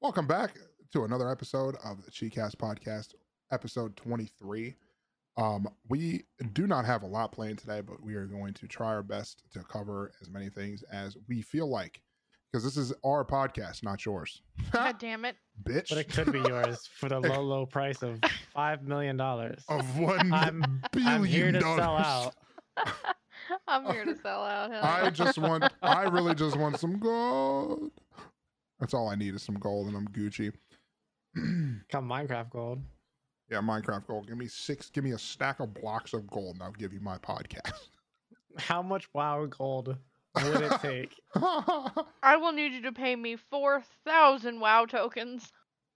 Welcome back to another episode of the CheekCast Podcast, episode 23. Um, we do not have a lot planned today, but we are going to try our best to cover as many things as we feel like because this is our podcast, not yours. God damn it. Bitch. But it could be yours for the low, low price of five million dollars. of one I'm- billion I'm here to sell dollars. out. I'm here to sell out. hell I just want, I really just want some gold. That's all I need is some gold, and I'm Gucci. Come Minecraft gold. yeah, Minecraft gold. Give me six. Give me a stack of blocks of gold, and I'll give you my podcast. How much WoW gold would it take? I will need you to pay me 4,000 WoW tokens.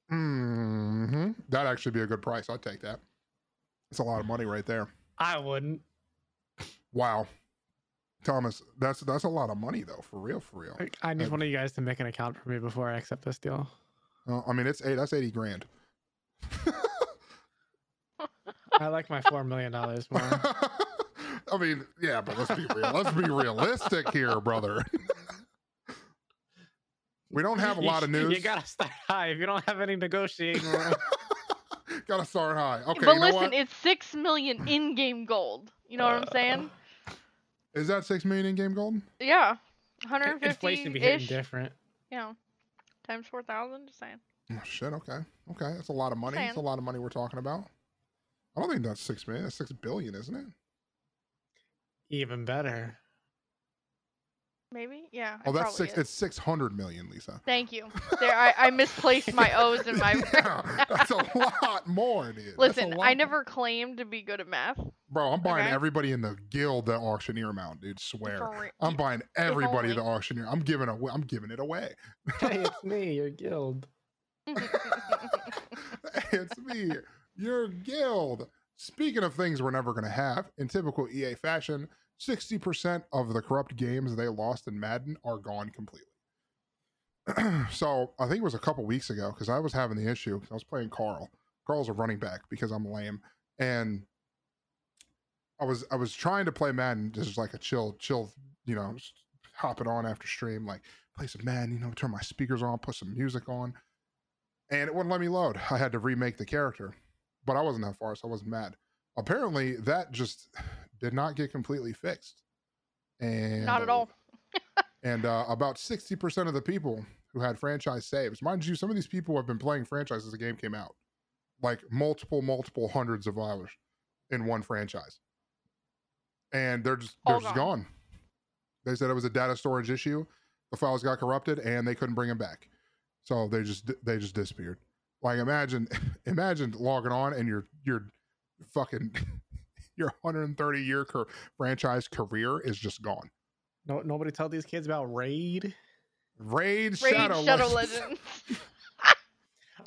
hmm That'd actually be a good price. I'd take that. It's a lot of money right there. I wouldn't. Wow, Thomas, that's that's a lot of money though. For real, for real. I need one of you guys to make an account for me before I accept this deal. Uh, I mean, it's eight. That's eighty grand. I like my four million dollars more. I mean, yeah, but let's be real. Let's be realistic here, brother. we don't have a You- lot of news. You gotta start high. If you don't have any negotiating room, Gotta start high. Okay, but you know listen, what? it's 6 million in game gold. You know what I'm saying? Is that six million in game gold? Yeah. inflation 150 be hitting ish. different. Yeah. Times 4,000, just saying. Oh, shit. Okay. Okay. That's a lot of money. That's a lot of money we're talking about. I don't think that's six million. That's six billion, isn't it? Even better. Maybe? Yeah. it Oh, that's six. is. It's six hundred million, Lisa. Thank you. There, I, I misplaced my O's and my. yeah, that's a lot more, dude. Listen, lot I more. never claimed to be good at math. Bro, I'm buying Okay. everybody in the guild the auctioneer amount, dude. Swear. For I'm buying everybody the auctioneer. I'm giving away. I'm giving it away. Hey, it's me, your guild. it's me, your guild. Speaking of things we're never going to have, in typical EA fashion, 60% of the corrupt games they lost in Madden are gone completely. so I think it was a couple weeks ago because I was having the issue 'cause I was playing Carl. Carl's a running back because I'm lame, and I was I was trying to play Madden just like a chill chill, you know, hop it on after stream, like play some Madden, you know, turn my speakers on, put some music on, and it wouldn't let me load. I had to remake the character, but I wasn't that far, so I wasn't mad. Apparently, that just did not get completely fixed, and Not at all. and uh, about 60% of the people who had franchise saves, mind you, some of these people have been playing franchise as the game came out, like multiple, multiple hundreds of hours in one franchise. And they're just they're All just gone. gone. They said it was a data storage issue. The files got corrupted and they couldn't bring them back. So they just they just disappeared. Like imagine imagine logging on and your your fucking your 130 year car- franchise career is just gone. No, nobody tell these kids about Raid. Raid, Raid Shadow, Shadow Legends. Legends.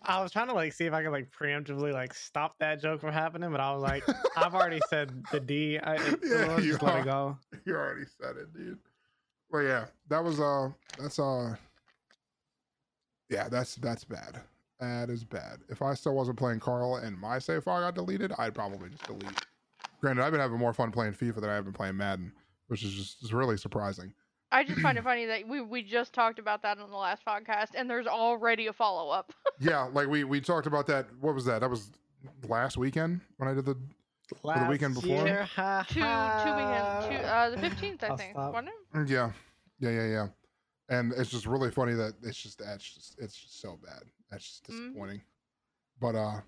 I was trying to like see if I could like preemptively like stop that joke from happening, but I was like, I've already said the D. I, Yeah, you just let it go. you already said it, dude. Well, yeah, that was uh, that's uh, yeah, that's that's bad. That is bad. If I still wasn't playing Carl and my save file got deleted, I'd probably just delete. Granted, I've been having more fun playing FIFA than I have been playing Madden, which is just is really surprising. I just find it funny that we, we just talked about that on the last podcast, and there's already a follow up. yeah, like we we talked about that. What was that? That was last weekend when I did the Last weekend before? year, ha, two two weekend two uh the fifteenth I I'll think wasn't it? Mm, Yeah, yeah, yeah, yeah. And it's just really funny that it's just that's just it's just so bad. That's just Mhm. disappointing. But uh,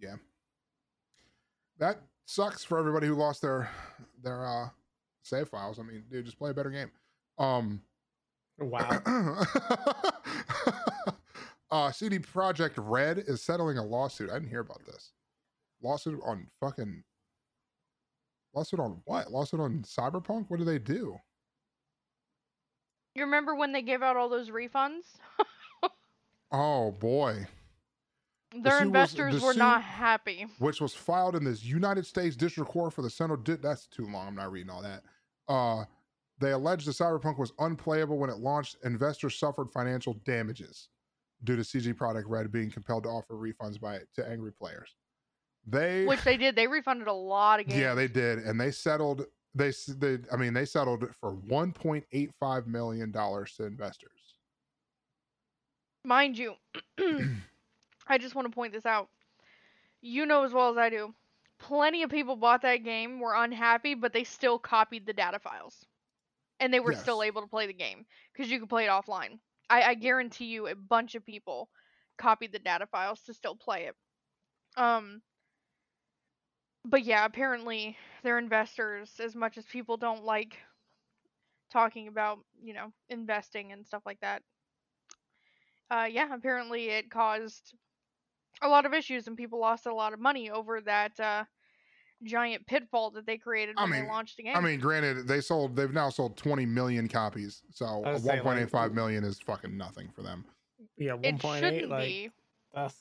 yeah, that sucks for everybody who lost their their uh save files. I mean, dude, just play a better game. Um, Wow. uh, CD Projekt Red is settling a lawsuit. I didn't hear about this. Lawsuit on fucking. Lawsuit on what? Lawsuit on Cyberpunk? What do they do? You remember when they gave out all those refunds? Oh boy. Their suit was- investors the were not happy. which was filed in this United States District Court for the Central. Di- that's too long. I'm not reading all that. Uh, they alleged the Cyberpunk was unplayable when it launched. Investors suffered financial damages due to CD Projekt Red being compelled to offer refunds by to angry players. They, Which they did. They refunded a lot of games. yeah, they did, and they settled. They, they, I mean, they settled for 1.85 million dollars to investors. Mind you, I just want to point this out. You know as well as I do. Plenty of people bought that game, were unhappy, but they still copied the data files. And they were still able to play the game because you could play it offline. I, I guarantee you a bunch of people copied the data files to still play it. Um but yeah, apparently they're investors as much as people don't like talking about, you know, investing and stuff like that. Uh yeah, apparently it caused a lot of issues and people lost a lot of money over that uh giant pitfall that they created I when mean- they launched the game. I mean, granted, they sold. They've now sold 20 million copies, so I was one saying, point like, eight five million is fucking nothing for them. Yeah, one it point eight. shouldn't Like be. that's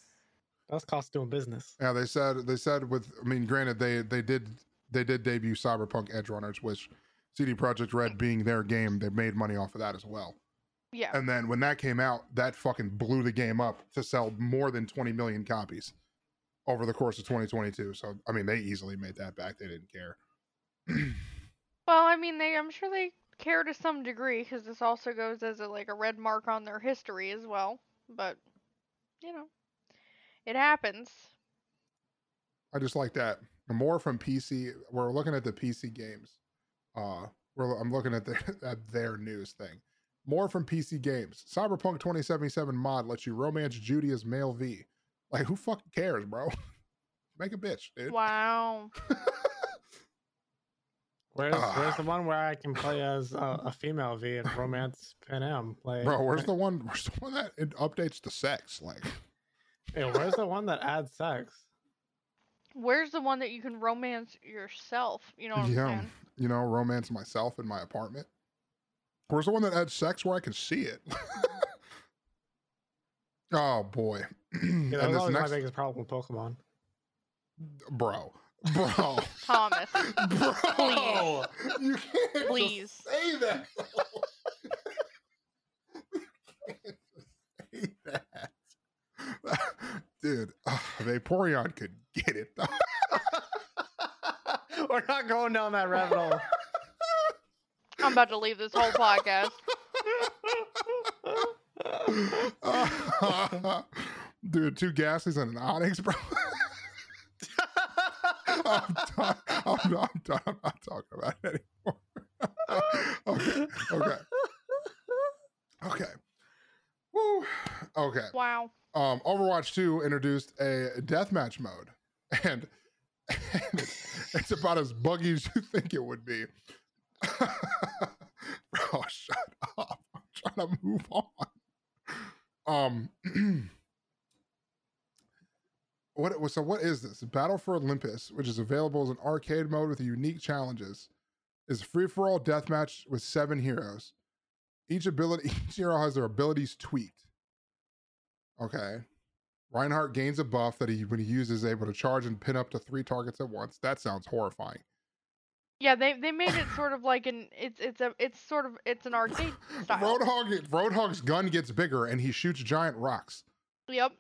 that's cost doing business. Yeah, they said they said with. I mean, granted, they they did they did debut Cyberpunk Edgerunners, which CD Projekt Red being their game, they made money off of that as well. Yeah. And then when that came out, that fucking blew the game up to sell more than 20 million copies over the course of 2022. So I mean, they easily made that back. They didn't care. Well, I mean, they I'm sure they care to some degree because this also goes as a like a red mark on their history as well. But you know, it happens. I just like that. More from PC. We're looking at the PC games. Uh, we're, I'm looking at their at their news thing. More from PC games. Cyberpunk 2077 mod lets you romance Judy as male V. Like, who fucking cares, bro? Make a bitch, dude. Wow. Where's Ah. where's the one where I can play as a, a female V in Romance Panam? Like, Bro, where's the one? Where's the one that it updates the sex? Like, yeah, where's the one that adds sex? Where's the one that you can romance yourself? You know what I'm yeah, saying? you know, romance myself in my apartment. Where's the one that adds sex where I can see it? oh boy. Yeah, and that was this always next, my biggest problem with Pokemon. bro, bro, Thomas. bro, Please. you can't just Please. say that. You can't just say that. Dude, uh, Vaporeon could get it though. We're not going down that rabbit hole. I'm about to leave this whole podcast. Dude, two Gastlys and an Onix, bro. I'm done. I'm, done. I'm done. I'm not talking about it anymore. okay. Okay. Okay. Woo. Okay. Wow. Um, Overwatch 2 introduced a deathmatch mode, and, and it's, it's about as buggy as you think it would be. Bro, shut up. I'm trying to move on. Um, what so what is this? Battle for Olympus, which is available as an arcade mode with unique challenges, is a free for all deathmatch with seven heroes. Each ability, each hero has their abilities tweaked. Okay. Reinhardt gains a buff that he, when he uses, is able to charge and pin up to three targets at once. That sounds horrifying. Yeah, they they made it sort of like an it's it's a it's sort of it's an arcade style. Roadhog, Roadhog's gun gets bigger and he shoots giant rocks. Yep.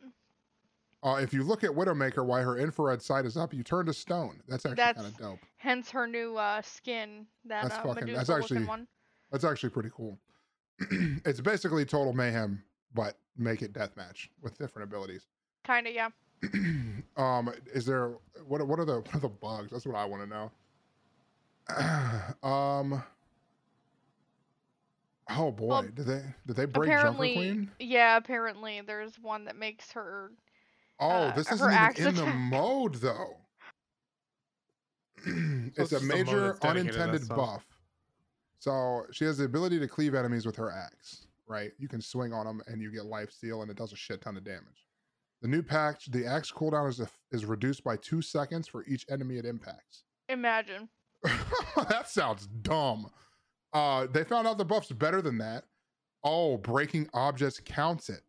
Uh, if you look at Widowmaker while her infrared sight is up, you turn to stone. That's actually kind of dope. Hence her new uh skin, that That's uh, fucking- that's actually- one. That's actually pretty cool. it's basically total mayhem, but make it deathmatch with different abilities. Kinda, yeah. um, is there what? What are the what are the bugs? That's what I want to know. um. Oh boy, Well, did they did they break Junker Queen? yeah. Apparently, there's one that makes her. Oh, uh, this isn't even in the mode though. it's it's a a major that's dedicated to that unintended buff. So she has the ability to cleave enemies with her axe. Right, you can swing on them and you get life steal, and it does a shit ton of damage. The new patch, the axe cooldown is is reduced by two seconds for each enemy it impacts. Imagine. that sounds dumb. Uh, they found out the buff's better than that. Oh, breaking objects counts it,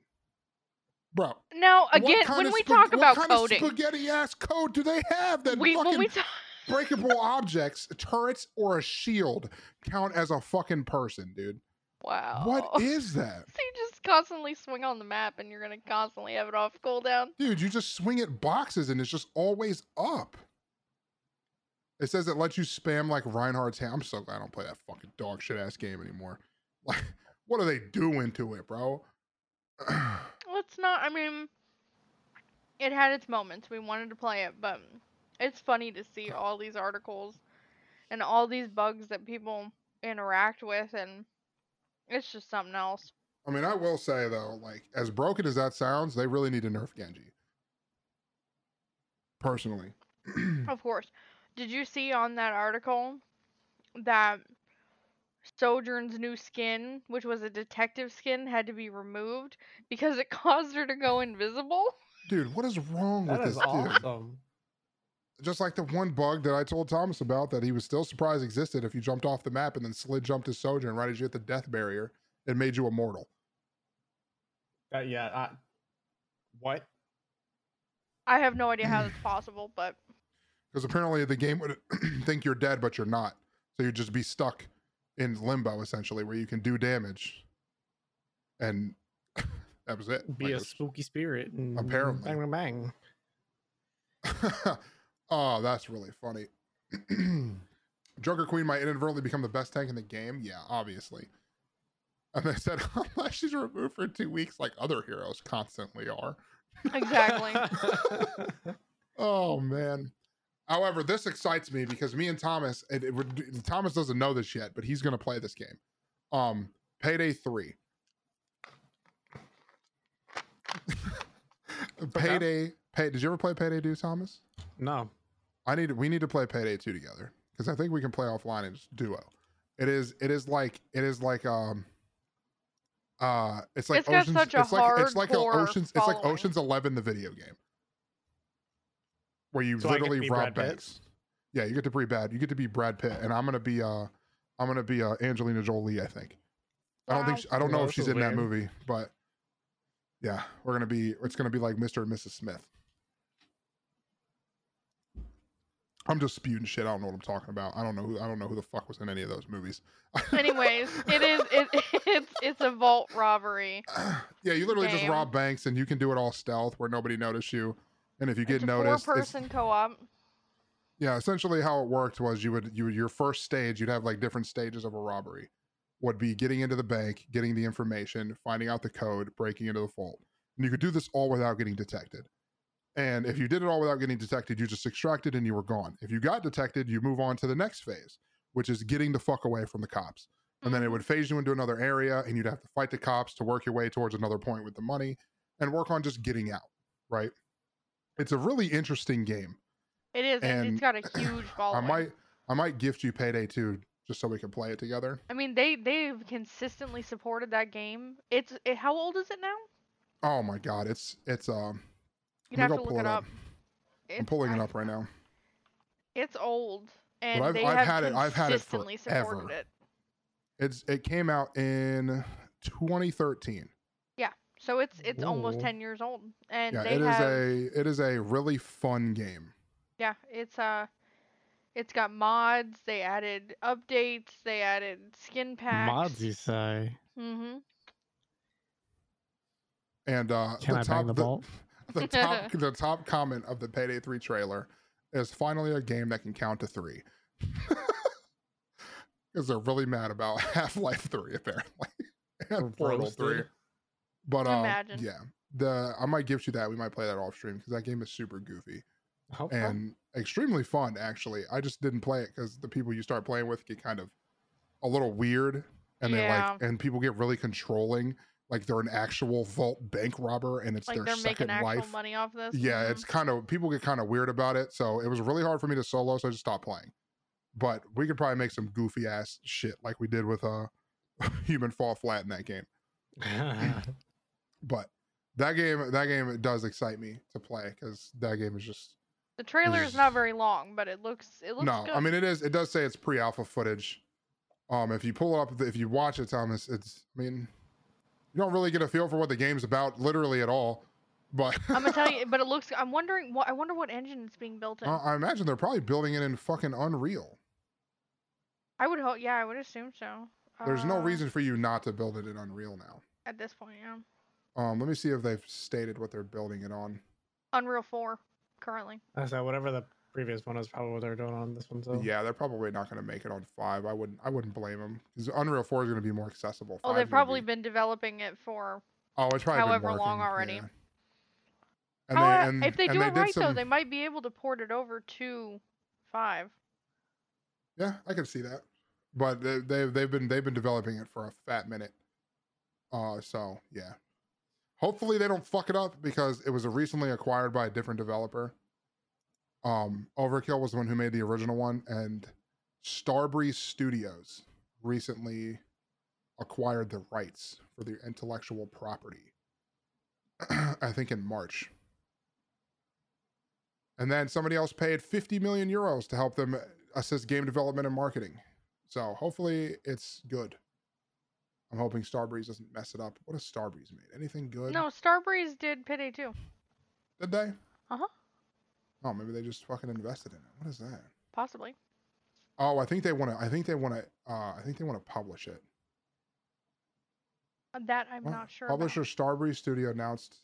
bro. Now again, when we spa- talk what about kind coding, of spaghetti ass code do they have that we fucking talk. breakable objects, turrets, or a shield count as a fucking person, dude? Wow. What is that, So you just constantly swing on the map, and you're gonna constantly have it off cooldown. dude? You just swing at boxes and it's just always up. It says it lets you spam like Reinhardt's hand. I'm so glad I don't play that fucking dog shit ass game anymore. Like, what are they doing to it, bro? it's not. I mean, it had its moments. We wanted to play it, but it's funny to see all these articles and all these bugs that people interact with, and it's just something else. I mean, I will say though, like as broken as that sounds, they really need to nerf Genji. Personally. Of course. Did you see on that article that Sojourn's new skin, which was a detective skin, had to be removed because it caused her to go invisible? Dude, what is wrong That with is this dude? awesome. Just like the one bug that I told Thomas about that he was still surprised existed if you jumped off the map and then slid jumped to Sojourn right as you hit the death barrier, it made you immortal. Uh, yeah. I, what? I have no idea how that's possible, but Because apparently the game would think you're dead, but you're not. So you'd just be stuck in limbo essentially, where you can do damage. And that was it. Be Like, a spooky spirit. And Apparently. Bang, bang, bang. oh, that's really funny. Junker Queen might inadvertently become the best tank in the game. Yeah, obviously. And they said, unless she's removed for two weeks, like other heroes constantly are. exactly. Oh man. However, this excites me because me and Thomas, and it would, Thomas doesn't know this yet, but he's going to play this game. Um, Payday Three. Payday. Pay. Did you ever play Payday 2, Thomas? no. I need. We need to play Payday 2 together because I think we can play offline and just duo. It is. It is like. It is like. Um. Uh, it's like It's got Ocean's. such a it's like it's like a hardcore Ocean's. It's like. Ocean's Eleven, the video game, where you So I get to literally rob banks. Yeah, you get to be Brad. You get to be Brad Pitt, and I'm gonna be uh, I'm gonna be uh Angelina Jolie. I think. I don't think. She, I don't know if she's is in that movie, but yeah, we're gonna be. It's gonna be like Mr. and Mrs. Smith. I'm just spewing shit. I don't know what I'm talking about. I don't know who. I don't know who the fuck was in any of those movies. Anyways, it is it, it's it's a vault robbery. yeah, you literally just rob banks, and you can do it all stealth where nobody notice you. And if you get noticed, four-person co op. yeah, essentially how it worked was you would you would, your first stage you'd have like different stages of a robbery. Would be getting into the bank, getting the information, finding out the code, breaking into the vault, and you could do this all without getting detected. And if you did it all without getting detected, you just extracted and you were gone. If you got detected, you move on to the next phase, which is getting the fuck away from the cops. And then it Mhm. would phase you into another area, and you'd have to fight the cops to work your way towards another point with the money and work on just getting out, right? It's a really interesting game. It is, and, it's got a huge following. I might I might gift you Payday 2 just so we can play it together. I mean, they they've consistently supported that game. It's it, how old is it now? Oh my god, it's it's um You'd have to look it up. up. I'm pulling it up right now. It's old, and I've- they I've have had it- I've had it consistently forever. supported it. It's it came out in 2013. So it's it's almost ten years old, and yeah, they it is have a it is a really fun game. yeah, it's uh, it's got mods. They added updates. They added skin packs. Mods, you say? Mm-hmm. And uh Can the I top bang the vault? the top the top comment of the Payday 3 trailer is finally a game that can count to 3. Cuz they're really mad about Half-Life 3 apparently. and Portal 3. Roasted. But uh, Imagine. yeah, the I might gift you that. We might play that off stream because that game is super goofy Okay. and extremely fun. Actually, I just didn't play it because the people you start playing with get kind of a little weird, and they Yeah. like and people get really controlling. Like they're an actual vault bank robber, and it's Like their they're second making life. money off this. Yeah, Mhm. it's kind of people get kind of weird about it. So it was really hard for me to solo, so I just stopped playing. But we could probably make some goofy ass shit like we did with uh Human Fall Flat in that game. But that game, that game it does excite me to play because that game is just the trailer is- not very long, but it looks it looks no. good. I mean, it is. It does say it's pre-alpha footage. Um, if you pull it up, if you watch it, Thomas, it's. I mean, you don't really get a feel for what the game's about, literally at all. But I'm gonna tell you, but it looks. I'm wondering what I wonder what engine it's being built in. Uh, I imagine they're probably building it in fucking Unreal. I would hope. Yeah, I would assume so. There's no Uh, reason for you not to build it in Unreal now. at this point. Yeah, Um, let me see if they've stated what they're building it on. Unreal Four currently. I said whatever the previous one is probably what they're doing on this one. So Yeah, they're probably not going to make it on five. I wouldn't. I wouldn't blame them because Unreal Four is going to be more accessible. Oh, Five's they've probably be- been developing it for Oh, it's probably been however long already. yeah. And However, they, and, if they do they it did right though, they might be able to port it over to five. Yeah, I can see that. But they, they've they've been they've been developing it for a fat minute. Uh, so yeah. Hopefully they don't fuck it up because it was recently acquired by a different developer. Um, Overkill was the one who made the original one, and Starbreeze Studios recently acquired the rights for the intellectual property. I think in March. And then somebody else paid 50 million euros to help them assist game development and marketing. So hopefully it's good. I'm hoping Starbreeze doesn't mess it up. What has Starbreeze made? Anything good? No, Starbreeze did Payday 2. Did they? Uh-huh. Oh, maybe they just fucking invested in it. What is that? Possibly. Oh, I think they want to. I think they want to. Uh, I think they want to publish it. Uh, That I'm Well, not sure. about. Publisher Starbreeze Studio announced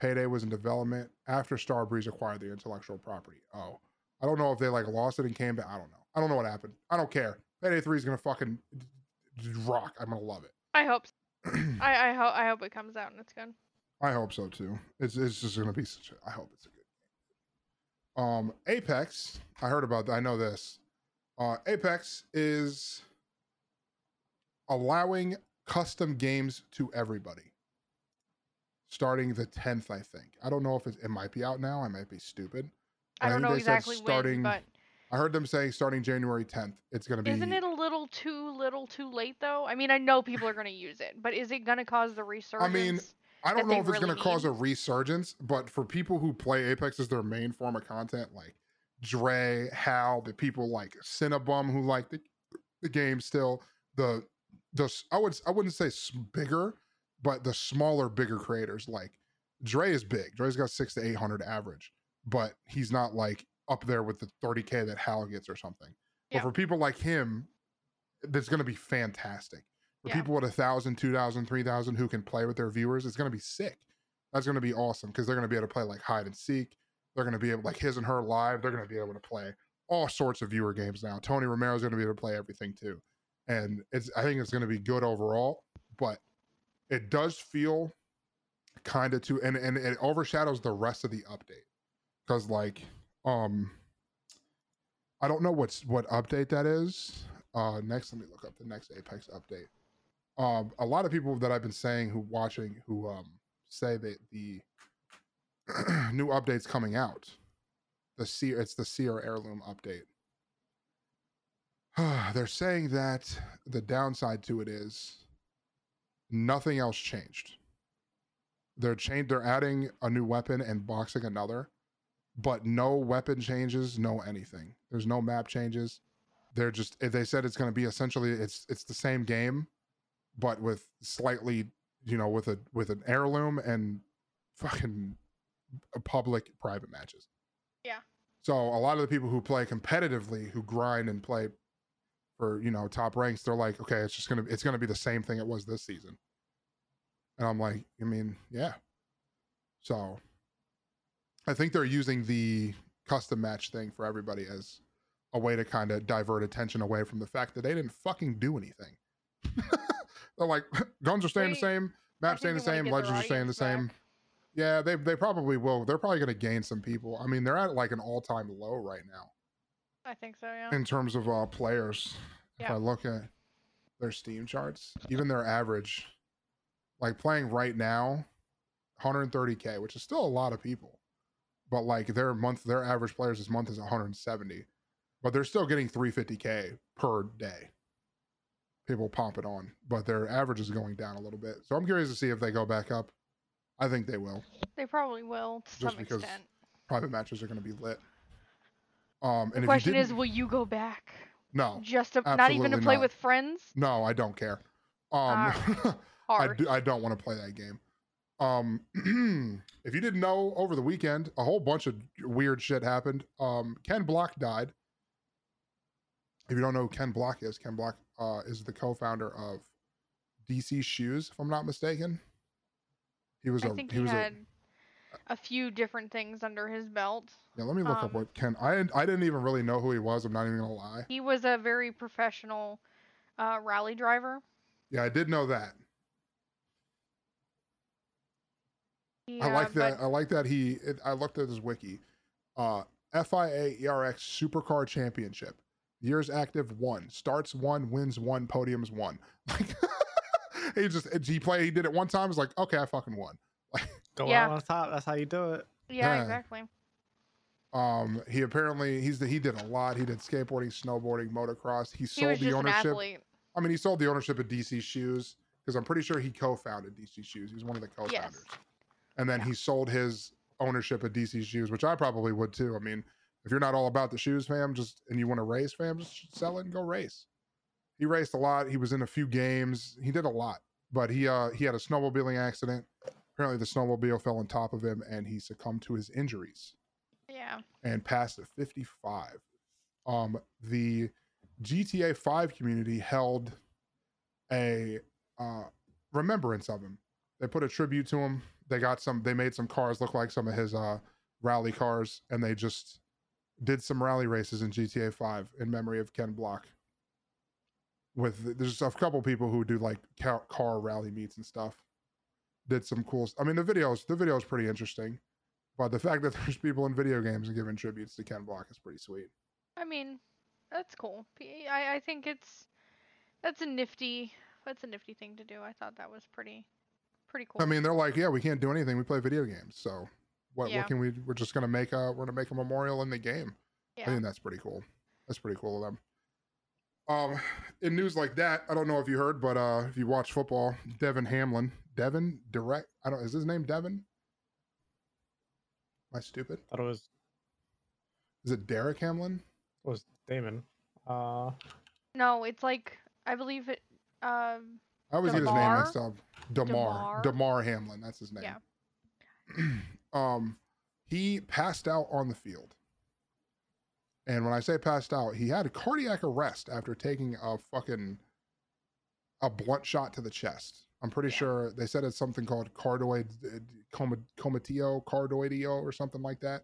Payday was in development after Starbreeze acquired the intellectual property. Oh, I don't know if they like lost it and came back. I don't know. I don't know what happened. I don't care. Payday Three is gonna fucking rock. I'm gonna love it. I hope. So. I I hope I hope it comes out and it's good. I hope so too. It's it's just gonna be such. A, I hope it's a good game. Um, Apex. I heard about. that. I know this. Uh, Apex is allowing custom games to everybody. Starting the tenth, I think. I don't know if it, it might be out now. I might be stupid. I I don't think know exactly starting- when, I heard them say starting January tenth. It's gonna be. isn't it a little too little too late though? I mean, I know people are going to use it, but is it going to cause the resurgence? I mean, I don't know if it's going to cause a resurgence, but for people who play Apex as their main form of content, like Dre, Hal, the people like Cinnabum who like the, the game still, the the I would I wouldn't say bigger, but the smaller, bigger creators like Dre is big. Dre's got six to eight hundred average, but he's not like up there with the thirty k that Hal gets or something. Yeah. But for people like him, that's going to be fantastic for Yeah. people with a thousand, two thousand, three thousand who can play with their viewers, it's going to be sick. That's going to be awesome because they're going to be able to play like hide and seek. They're going to be able like his and her live. They're going to be able to play all sorts of viewer games now. Tony Romero's going to be able to play everything too, and it's I think it's going to be good overall. But it does feel kind of too, and and it overshadows the rest of the update because like um. I don't know what's what update that is. Uh, next, let me look up the next Apex update um, a lot of people that I've been saying who watching who um, say that the new update's coming out. The Seer, it's the Seer heirloom update. They're saying that the downside to it is nothing else changed. They're changed. They're adding a new weapon and boxing another, but no weapon changes, no anything. There's no map changes. They're just eh, they said it's going to be essentially it's it's the same game, but with slightly you know with a with an heirloom and fucking public private matches. Yeah. So a lot of the people who play competitively, who grind and play for you know top ranks, they're like, okay, it's just gonna it's gonna be the same thing it was this season. And I'm like, I mean, yeah. So I think they're using the custom match thing for everybody as a way to kind of divert attention away from the fact that they didn't fucking do anything. they're like, guns are staying the same, maps staying the same, legends are staying the audience same. Yeah, they they probably will. They're probably going to gain some people. I mean, they're at like an all time low right now I think so. Yeah. in terms of uh, players. If I look at their Steam charts, even their average, like playing right now, 130k, which is still a lot of people, but like their month, their average players this month is 170, but they're still getting 350k per day. People pump it on, but their average is going down a little bit. So I'm curious to see if they go back up. I think they will. They probably will to Just some because extent. Private matches are going to be lit. Um, and The question is, will you go back? no, Just to, not even to play not. with friends? no, I don't care. Um. I do, I don't want to play that game. Um, if you didn't know, over the weekend, a whole bunch of weird shit happened. Um, Ken Block died. If you don't know who Ken Block is, Ken Block uh, is the co-founder of DC Shoes, if I'm not mistaken. He was I a think he, he, was had a, few different things under his belt. yeah. Let me look up um, what Ken. I I didn't even really know who he was. I'm not even gonna lie. He was a very professional uh, rally driver. Yeah, I did know that. Yeah, I like that. but I like that he. It, I looked at his wiki. Uh, FIA ERX Supercar Championship. Years active one. Starts one. Wins one. Podiums one. Like he just he played. He did it one time. Was like, okay, I fucking won. Go Yeah. out on top. That's how you do it. yeah, yeah. exactly. Um, he apparently he's the, he did a lot. He did skateboarding, snowboarding, motocross. He He sold was the just ownership. athlete. I mean, he sold the ownership of DC Shoes because I'm pretty sure he co-founded DC Shoes. He's one of the co-founders. And then Yeah. he sold his ownership of DC Shoes, which I probably would too. I mean, if you're not all about the shoes, fam, just and you want to race, fam, just sell it and go race. He raced a lot. He was in a few games. He did a lot, but he uh he had a snowmobiling accident. Apparently, the snowmobile fell on top of him, and he succumbed to his injuries Yeah. and passed at 55. Um, the GTA 5 community held a uh, remembrance of him. They put a tribute to him. They got some. They made some cars look like some of his uh, rally cars, and they just did some rally races in GTA 5 in memory of Ken Block. With there's a couple people who do like car, rally meets and stuff. Did some cool. I mean, the videos. The video is pretty interesting. But the fact that there's people in video games giving tributes to Ken Block is pretty sweet. I mean, that's cool. I I think it's that's a nifty that's a nifty thing to do. I thought that was pretty pretty cool. I mean, they're like, yeah, we can't do anything. We play video games. So what, Yeah. what can we? We're just gonna make a we're gonna make a memorial in the game. I think that's pretty cool. That's pretty cool of them. Um, in news like that, I don't know if you heard, but uh, if you watch football, Devin Hamlin, Devin direct, I don't, is his name Devin? Am I stupid? Thought it was Is it Derek Hamlin? was Damon. Uh, No, it's like I believe it. Um, I always get his name mixed up. Damar. Damar? Damar Hamlin. That's his name. Yeah. um, he passed out on the field. And when I say passed out, he had a cardiac arrest after taking a fucking a blunt shot to the chest. I'm pretty Yeah. sure they said it's something called cardoid uh, coma, comatio, cardoidio, or something like that,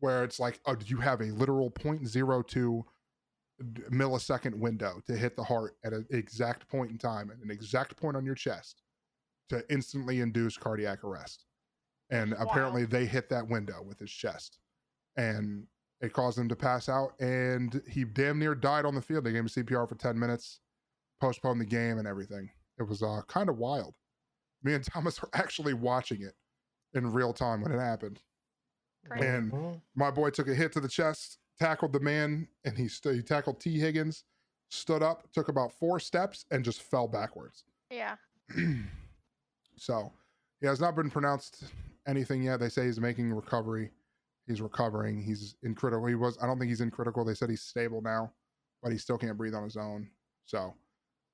where it's like uh, you have a literal 0.02 d- millisecond window to hit the heart at an exact point in time at an exact point on your chest to instantly induce cardiac arrest. And Wow. apparently they hit that window with his chest. And it caused him to pass out and he damn near died on the field. They gave him CPR for 10 minutes, postponed the game and everything. It was uh, kind of wild. Me and Thomas were actually watching it in real time when it happened. Crazy. And mhm. my boy took a hit to the chest, tackled the man, and he st- he tackled Tee Higgins, stood up, took about four steps, and just fell backwards. yeah. so he has not been pronounced anything yet. They say he's making recovery. He's recovering. He's in critical. He was. I don't think he's in critical. They said he's stable now, but he still can't breathe on his own. So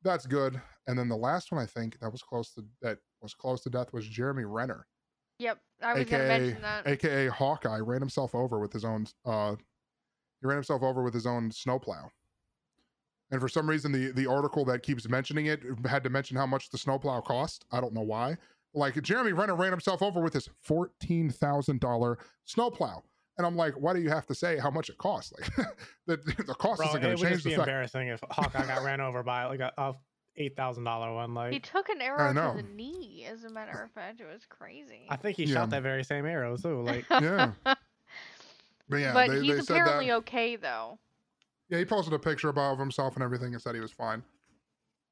that's good. And then the last one I think that was close to that was close to death was Jeremy Renner. Yep. I was gonna AKA mention that. aka Hawkeye, ran himself over with his own. uh He ran himself over with his own snowplow. And for some reason, the the article that keeps mentioning it had to mention how much the snowplow cost. I don't know why. Like Jeremy Renner ran himself over with his fourteen thousand dollar snowplow, and I'm like, why do you have to say how much it costs? Like the the cost bro, isn't going would to change It would just be fact. embarrassing if Hawkeye got ran over by like a, a eight thousand dollar one. Like he took an arrow to the knee. As a matter of fact, it was crazy. I think he Yeah. shot that very same arrow too. Like Yeah. But yeah, but they, he's they said that. apparently okay though. Yeah, he posted a picture about of himself and everything and said he was fine.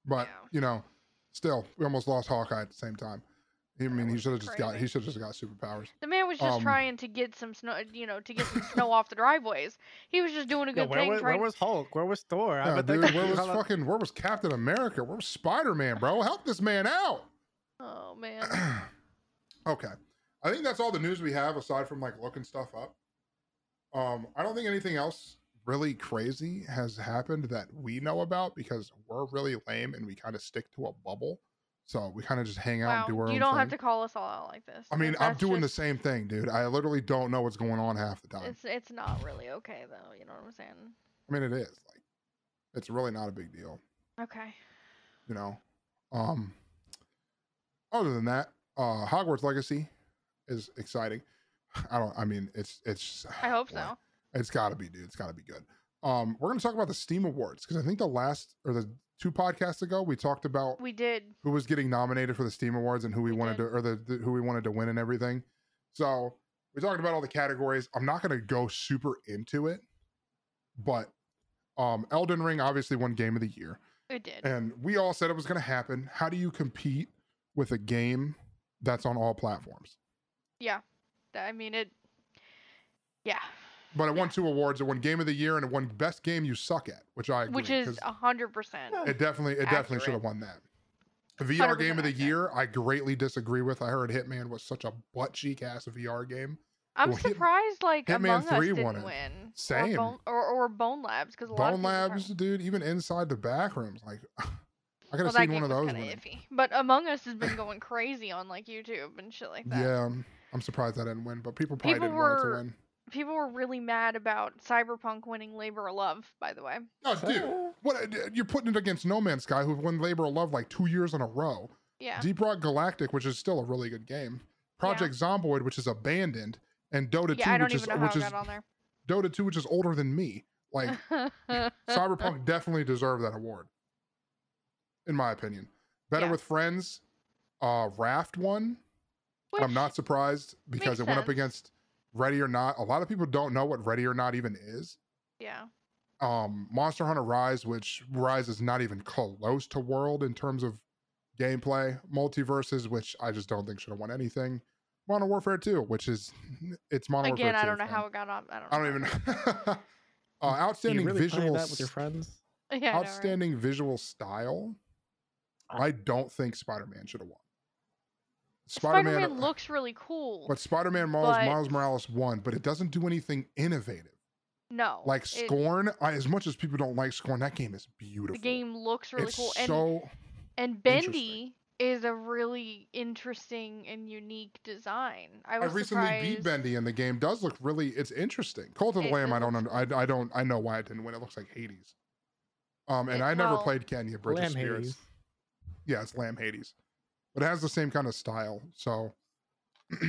But Yeah. you know, still, we almost lost Hawkeye at the same time. I mean, he should have just got crazy. he should have just got superpowers. The man was just Um, trying to get some snow, you know, to get some snow off the driveways. He was just doing a yo, good where, thing. was, where was Hulk? Where was Thor? Yeah, bet dude, where was fucking where was Captain America? Where was Spider Man, bro? Help this man out. Oh man. okay. I think that's all the news we have aside from like looking stuff up. Um, I don't think anything else really crazy has happened that we know about because we're really lame and we kind of stick to a bubble. So we kind of just hang out wow. and do our You don't thing. have to call us all out like this. I mean, I'm doing the same thing, dude. I literally don't know what's going on half the time. It's it's not really okay though. You know what I'm saying? I mean, it is like, it's really not a big deal, Okay. you know. Um, other than that, uh, Hogwarts Legacy is exciting. I don't. I mean, it's it's. I hope boy, so. It's got to be, dude. It's got to be good. Um, we're gonna talk about the Steam Awards because I think the last or the two podcasts ago we talked about We did. who was getting nominated for the Steam Awards and who we, We wanted did. to or the, the who we wanted to win and everything. So we talked about all the categories. I'm not going to go super into it, but um, Elden Ring obviously won Game of the Year, It did. and we all said it was going to happen. How do you compete with a game that's on all platforms? yeah. I mean it. Yeah. But it won two awards. It won Game of the Year and it won Best Game You Suck At, which I agree. Which is hundred percent. it definitely it definitely should have won that. VR Game of the accurate. Year, I greatly disagree with. I heard Hitman was such a butt cheek ass VR game. I'm Well, Hit- surprised like Hitman Among Us 3 didn't won it. win. Same. Or Bone, or, or Bone Labs because a of Bone people are- Labs, dude, even inside the back rooms, like I could Well, have that seen one of those. kind of iffy. But Among Us has been going crazy on like YouTube and shit like that. Yeah, um, I'm- I'm surprised I didn't win, but people probably People didn't want it to win. People were really mad about Cyberpunk winning Labor of Love. By the way. Oh, dude, what you're putting it against No Man's Sky, who won Labor of Love like two years in a row. Yeah. Deep Rock Galactic, which is still a really good game. Project Zomboid, which is abandoned, and Dota yeah. 2, I don't which is know which it is got on there. Dota 2, which is older than me. Like Cyberpunk definitely deserved that award, in my opinion. Better Yeah. with Friends, uh, Raft won. I'm not surprised because makes it went up sense. against Ready or Not. A lot of people don't know what Ready or Not even is. Yeah. Um, Monster Hunter Rise, which Rise is not even close to World in terms of gameplay. Multiverses, which I just don't think should have won anything. Modern Warfare 2, which is it's Modern Again, Warfare 2. I don't know fam. how it got on. I don't. I don't even. how uh, outstanding really play visual that with your friends? Yeah, I know, right? outstanding visual style. I don't think Spider-Man should have won. Spider-Man, Spider-Man, looks really cool. but Spider-Man Miles, but- Miles Morales won, but it doesn't do anything innovative. no, Like it- Scorn, I, as much as people don't like Scorn, that game is beautiful. the game looks really it's cool, and so and. Bendy is a really interesting and unique design. I I recently surprised. beat Bendy, and the game does look really. It's interesting. Cult of the Lamb. I don't. Under, I, I don't. I know why it didn't win. It looks like Hades. Um, and It- I never well- played Kena Bridge of Lamb Spirits. Hades. Yeah, it's Lamb Hades, but it has the same kind of style. So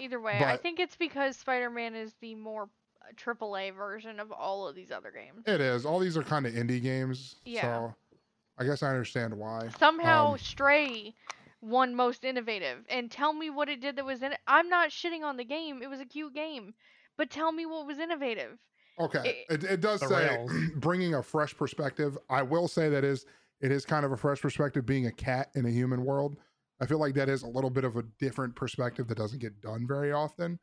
Either way, I think it's because Spider-Man is the more uh, AAA version of all of these other games. it is. All these are kind of indie games. Yeah. So I guess I understand why. Somehow Um, Stray won most innovative, and tell me what it did that was in it. I'm not shitting on the game; it was a cute game, but tell me what was innovative. Okay, it, it does say rails. bringing a fresh perspective. I will say that is it is kind of a fresh perspective being a cat in a human world. I feel like that is a little bit of a different perspective that doesn't get done very often.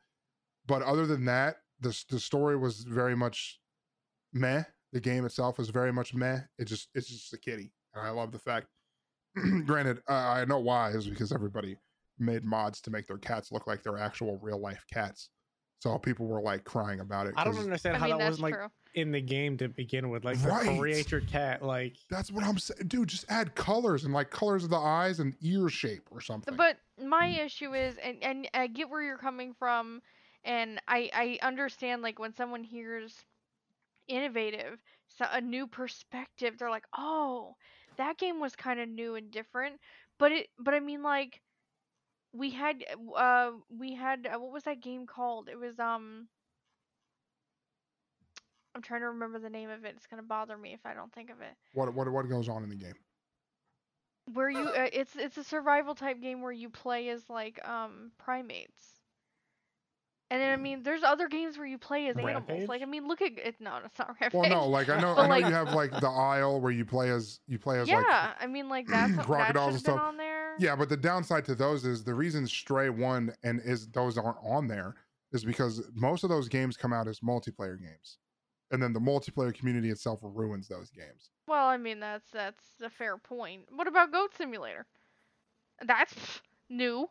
But other than that, the the story was very much meh. The game itself was very much meh. It just it's just a kitty, and I love the fact. granted, uh, I know why is because everybody made mods to make their cats look like their actual real life cats. So people were like crying about it. I don't 'cause- understand I how mean, that wasn't like true. In the game to begin with. Like Right. create your cat, like That's what I'm saying, dude. Just add colors and like colors of the eyes and ear shape or something. But my issue is, and and I get where you're coming from, and I I understand like when someone hears innovative, so a new perspective, they're like, oh, that game was kind of new and different. But it, but I mean like, we had uh we had uh, what was that game called? It was um. I'm trying to remember the name of it. It's gonna bother me if I don't think of it. what what what goes on in the game? where you uh, it's it's a survival type game where you play as like um primates and then i mean there's other games where you play as animals Rampage? like i mean look at it no it's not rampage Well, no, like I know But, I know like- you have like the Isle where you play as you play as yeah like i mean like that's crocodiles should and have been stuff. on there yeah, but the downside to those is the reason Stray one and is those aren't on there is because most of those games come out as multiplayer games, and then the multiplayer community itself ruins those games. well i mean that's that's a fair point what about goat simulator that's new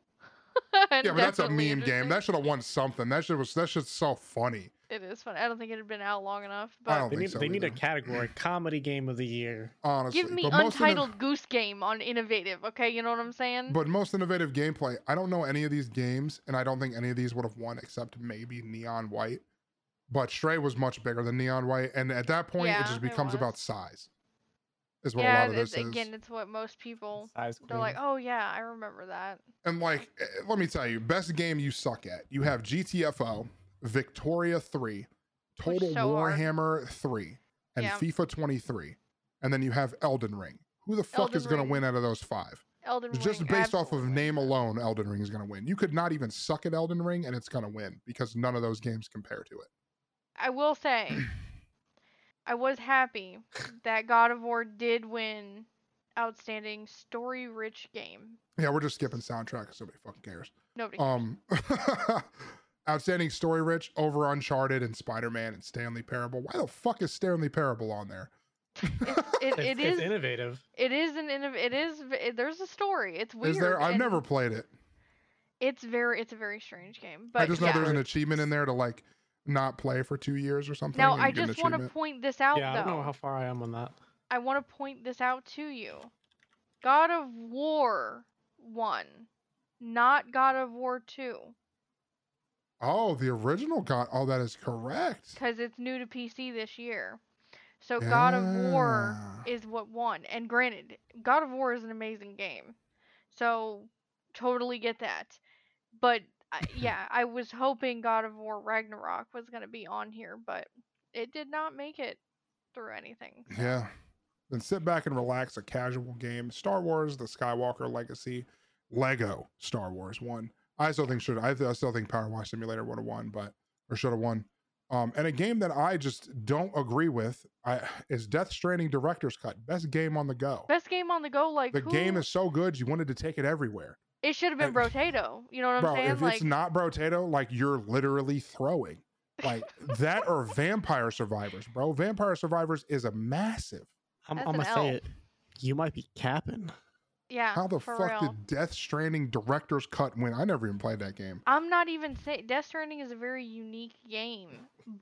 Yeah, but that's a meme game. That should have won something. That shit was that shit's so funny. it is fun i don't think it had been out long enough I but don't they think need so they need a category comedy game of the year. Honestly, give me but most inno- untitled goose game on innovative okay you know what i'm saying But most innovative gameplay, I don't know any of these games, and I don't think any of these would have won except maybe Neon White. But Stray was much bigger than Neon White, and at that point, Yeah, it just becomes was. about size. Is what a yeah lot of it's, this is. again it's what most people Size they're like oh yeah i remember that And like, eh, let me tell you, best game you suck at. You have GTFO, Victoria 3, Total so hard. Warhammer 3, and Yeah. FIFA 23. And then you have Elden Ring. Who the fuck Elden is going to win out of those five? Elden Ring. Just based off of name alone, Elden Ring is going to win. You could not even suck at Elden Ring and it's going to win because none of those games compare to it. I will say, I was happy that God of War did win outstanding story-rich game. Yeah, we're just skipping soundtrack 'cause nobody fucking cares. Nobody. Um, outstanding story rich over Uncharted and Spider Man and Stanley Parable. Why the fuck is Stanley Parable on there? it's, it, it it's is. innovative. It is an innov- It is. It, there's a story. It's weird. Is there? I've never played it. It's very. It's a very strange game. But I just know yeah. there's an achievement in there to like not play for two years or something. Now I you get an just want to point this out Yeah, I don't know how far I am on that. I want to point this out to you. God of War 1, not God of War 2, Oh, the original God. Oh, that is correct. because it's new to PC this year. So God of War is what won. And granted, God of War is an amazing game. So totally get that. But I- yeah, I was hoping God of War Ragnarok was going to be on here, but it did not make it through anything. so- Yeah. Then sit back and relax. A casual game. Star Wars: The Skywalker Legacy. Lego Star Wars one. I still think should. I, still think Power Wash Simulator would have won, but or should have won. Um, and a game that I just don't agree with I, is Death Stranding Director's Cut. Best game on the go. Best game on the go, like the who, game is so good, you wanted to take it everywhere. It should have been I- Brotato. You know what I'm Bro, saying? if like it's not Brotato, like you're literally throwing. Like that or Vampire Survivors, bro. Vampire Survivors is a massive. I'm, I'm gonna say it. You might be capping. Yeah. How the for fuck real. did Death Stranding Director's Cut win? I never even played that game. I'm not even saying Death Stranding is a very unique game,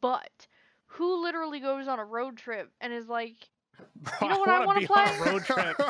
but who literally goes on a road trip and is like, you know what I wanna wanna be on play? a road trip.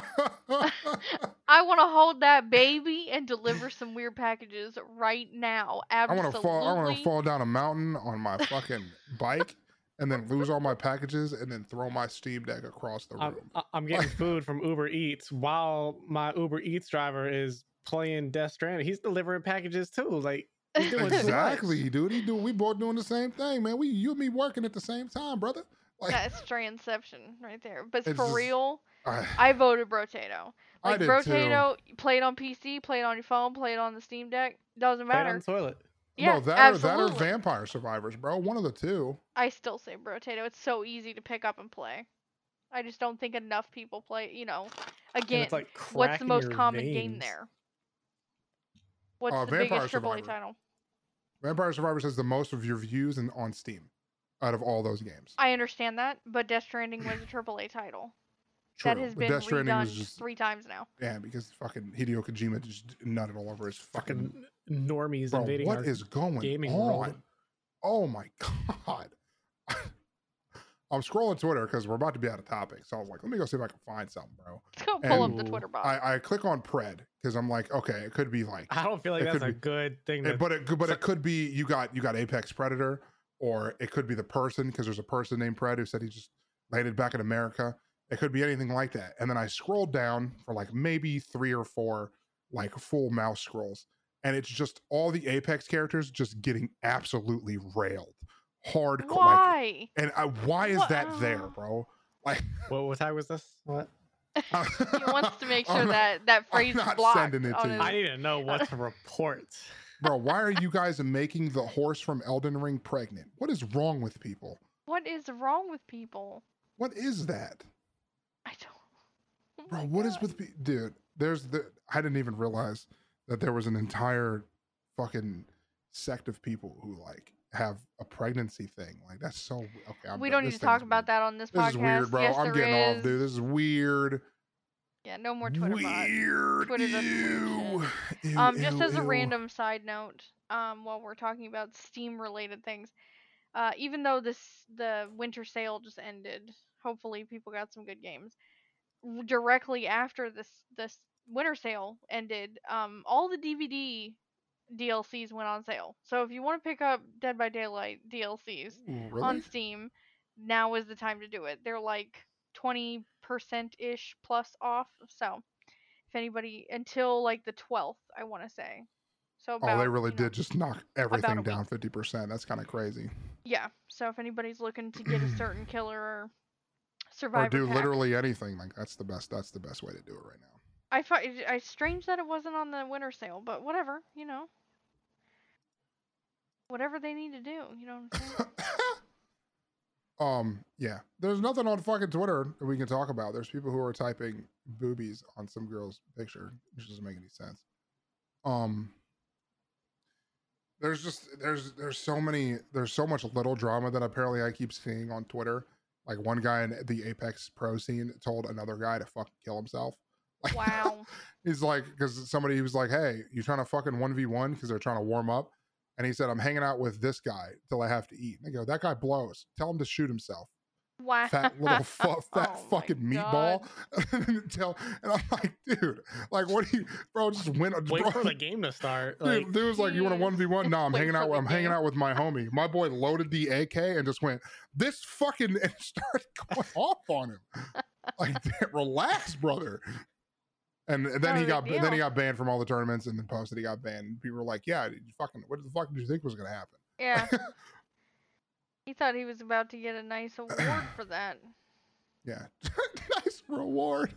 I want to hold that baby and deliver some weird packages right now. Absolutely. I want to fall. I want to fall down a mountain on my fucking bike, and then lose all my packages, and then throw my Steam Deck across the I'm, room. I- I'm getting food from Uber Eats while my Uber Eats driver is playing Death Stranding. He's delivering packages too. Like he's doing too. Exactly, dude. He do. We both doing the same thing, man. We you and me working at the same time, brother. Like, That's Strandception right there. But It's for just- real, I, I voted Brotato. I Like did Brotato, play it on PC, play it on your phone, play it on the Steam Deck. Doesn't Play it on matter. the toilet. Too. Yeah, no, that or, that or Vampire Survivors, bro. One of the two. I still say Brotato. It's so easy to pick up and play. I just don't think enough people play. You know, again, it's like what's the most your common game there? What's Uh, the Vampire biggest AAA Survivor. title? Vampire Survivors has the most of your views and on Steam out of all those games. I understand that, but Death Stranding was a AAA title True. that has but been Death Stranding redone just three times now. yeah, because fucking Hideo Kojima just nutted all over his fucking. Fucking normies Bro, invading what our is going gaming on? world. Oh my god! I'm scrolling Twitter because we're about to be out of topic, so I was like, let me go see if I can find something, bro. Let's go pull up the Twitter box. I, I click on Pred because I'm like, okay, it could be like I don't feel like It that's could a be- good thing. To, but it could- but so- it could be you got you got Apex Predator, or it could be the person because there's a person named Pred who said he just landed back in America. It could be anything like that. And then I scrolled down for like maybe three or four like full mouse scrolls, and it's just all the Apex characters just getting absolutely railed, hardcore. Like, Why? and I, why is Wha- that there, bro? Like, what, was I was this? What? he wants to make sure I'm not- that that I'm phrase is not blocked. sending it to his- you. I need to know what to report. bro, why are you guys making the horse from Elden Ring pregnant? What is wrong with people? What is wrong with people? What is that? I don't. Oh Bro, my what is God. with pe- dude? There's the I didn't even realize that there was an entire fucking sect of people who like have a pregnancy thing. Like that's so okay. I'm we done. don't need to talk is about weird. that on this This podcast. This is weird, bro. Yes, I'm getting off, dude. This is weird. Yeah, no more Twitter weird. Twitter Ew. Ew, Um, just ew, as a random side note, um, while we're talking about Steam related things, uh, even though this the winter sale just ended, hopefully people got some good games. Directly after this this winter sale ended, um, all the DBD DLCs went on sale. So if you want to pick up Dead by Daylight DLCs really? on Steam, now is the time to do it. They're like 20% ish plus off. So if anybody until like the 12th, I want to say. So about, oh, they really you know, did just knock everything down fifty percent. That's kind of crazy. Yeah. So if anybody's looking to get a certain killer or Or do pack, literally anything. Like that's the best. That's the best way to do it right now. I find it's strange that it wasn't on the winter sale, but whatever, you know. Whatever they need to do, you know what I'm saying? um, yeah. There's nothing on fucking Twitter that we can talk about. There's people who are typing boobies on some girl's picture, which doesn't make any sense. Um, there's just there's there's so many there's so much little drama that apparently I keep seeing on Twitter. Like one guy in the Apex Pro scene told another guy to fucking kill himself. Like, Wow. he's like, because somebody he was like, "Hey, you trying to fucking one v one?" Because they're trying to warm up, and he said, "I'm hanging out with this guy till I have to eat." And they go, "That guy blows. Tell him to shoot himself." Wow. Fat little fu- fat Oh fucking God. meatball. Tell, and I'm like, dude, like, what do you, bro? Just win. Wait bro, for the game to start. Dude, Like, dude was like, "You want a one v one? No, I'm hanging out. I'm hanging out with my homie. My boy loaded the AK and just went this fucking and started going off on him. Like, damn, relax, brother. And, and then No he big got then he got banned from all the tournaments and then posted he got banned. People were like, "Yeah, you fucking what the fuck did you think was gonna happen?" Yeah. he thought he was about to get a nice award for that. Yeah, nice reward.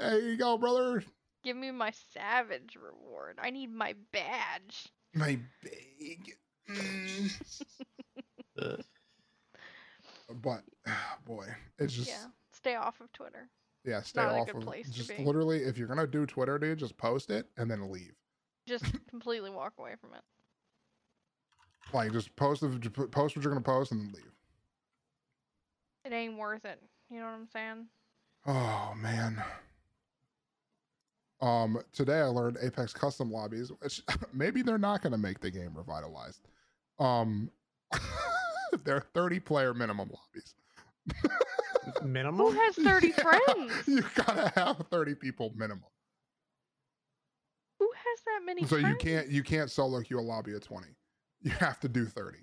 Hey, you go, brother. Give me my savage reward. I need my badge. My big. But boy, it's just yeah. Stay off of Twitter. Yeah, stay not a off good of place to just be. literally if you're gonna do Twitter, dude, just post it and then leave. Just completely walk away from it. Like just post the post what you're gonna post and then leave. It ain't worth it. You know what I'm saying? Oh man. Um, today I learned Apex custom lobbies, which maybe they're not gonna make the game revitalized. Um, they're 30 player minimum lobbies. Who has 30 Yeah, friends? You gotta have 30 people minimum. Who has that many so friends? you can't you can't solo queue a lobby of 20 you have to do 30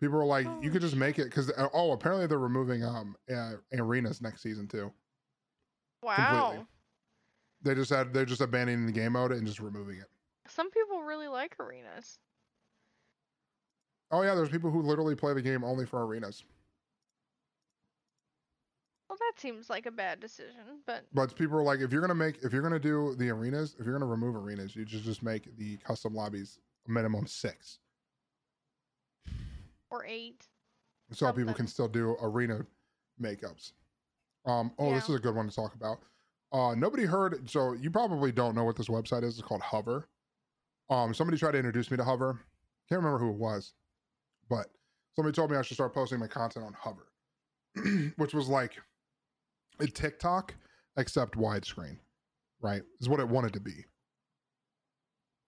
people are like you Oh, could just make it because oh apparently they're removing um uh, arenas next season too Wow. they just had they're just abandoning the game mode and just removing it Some people really like arenas. oh yeah there's people who literally play the game only for arenas Well, that seems like a bad decision, but but people are like if you're gonna make if you're gonna do the arenas if you're gonna remove arenas you just just make the custom lobbies a minimum six or eight. so people Something. can still do arena makeups. Um, oh, this Yeah. is a good one to talk about. Uh, nobody heard, so you probably don't know what this website is. It's called Hover. Um, somebody tried to introduce me to Hover. Can't remember who it was, but somebody told me I should start posting my content on Hover, which was like TikTok except widescreen, right? Is what it wanted to be.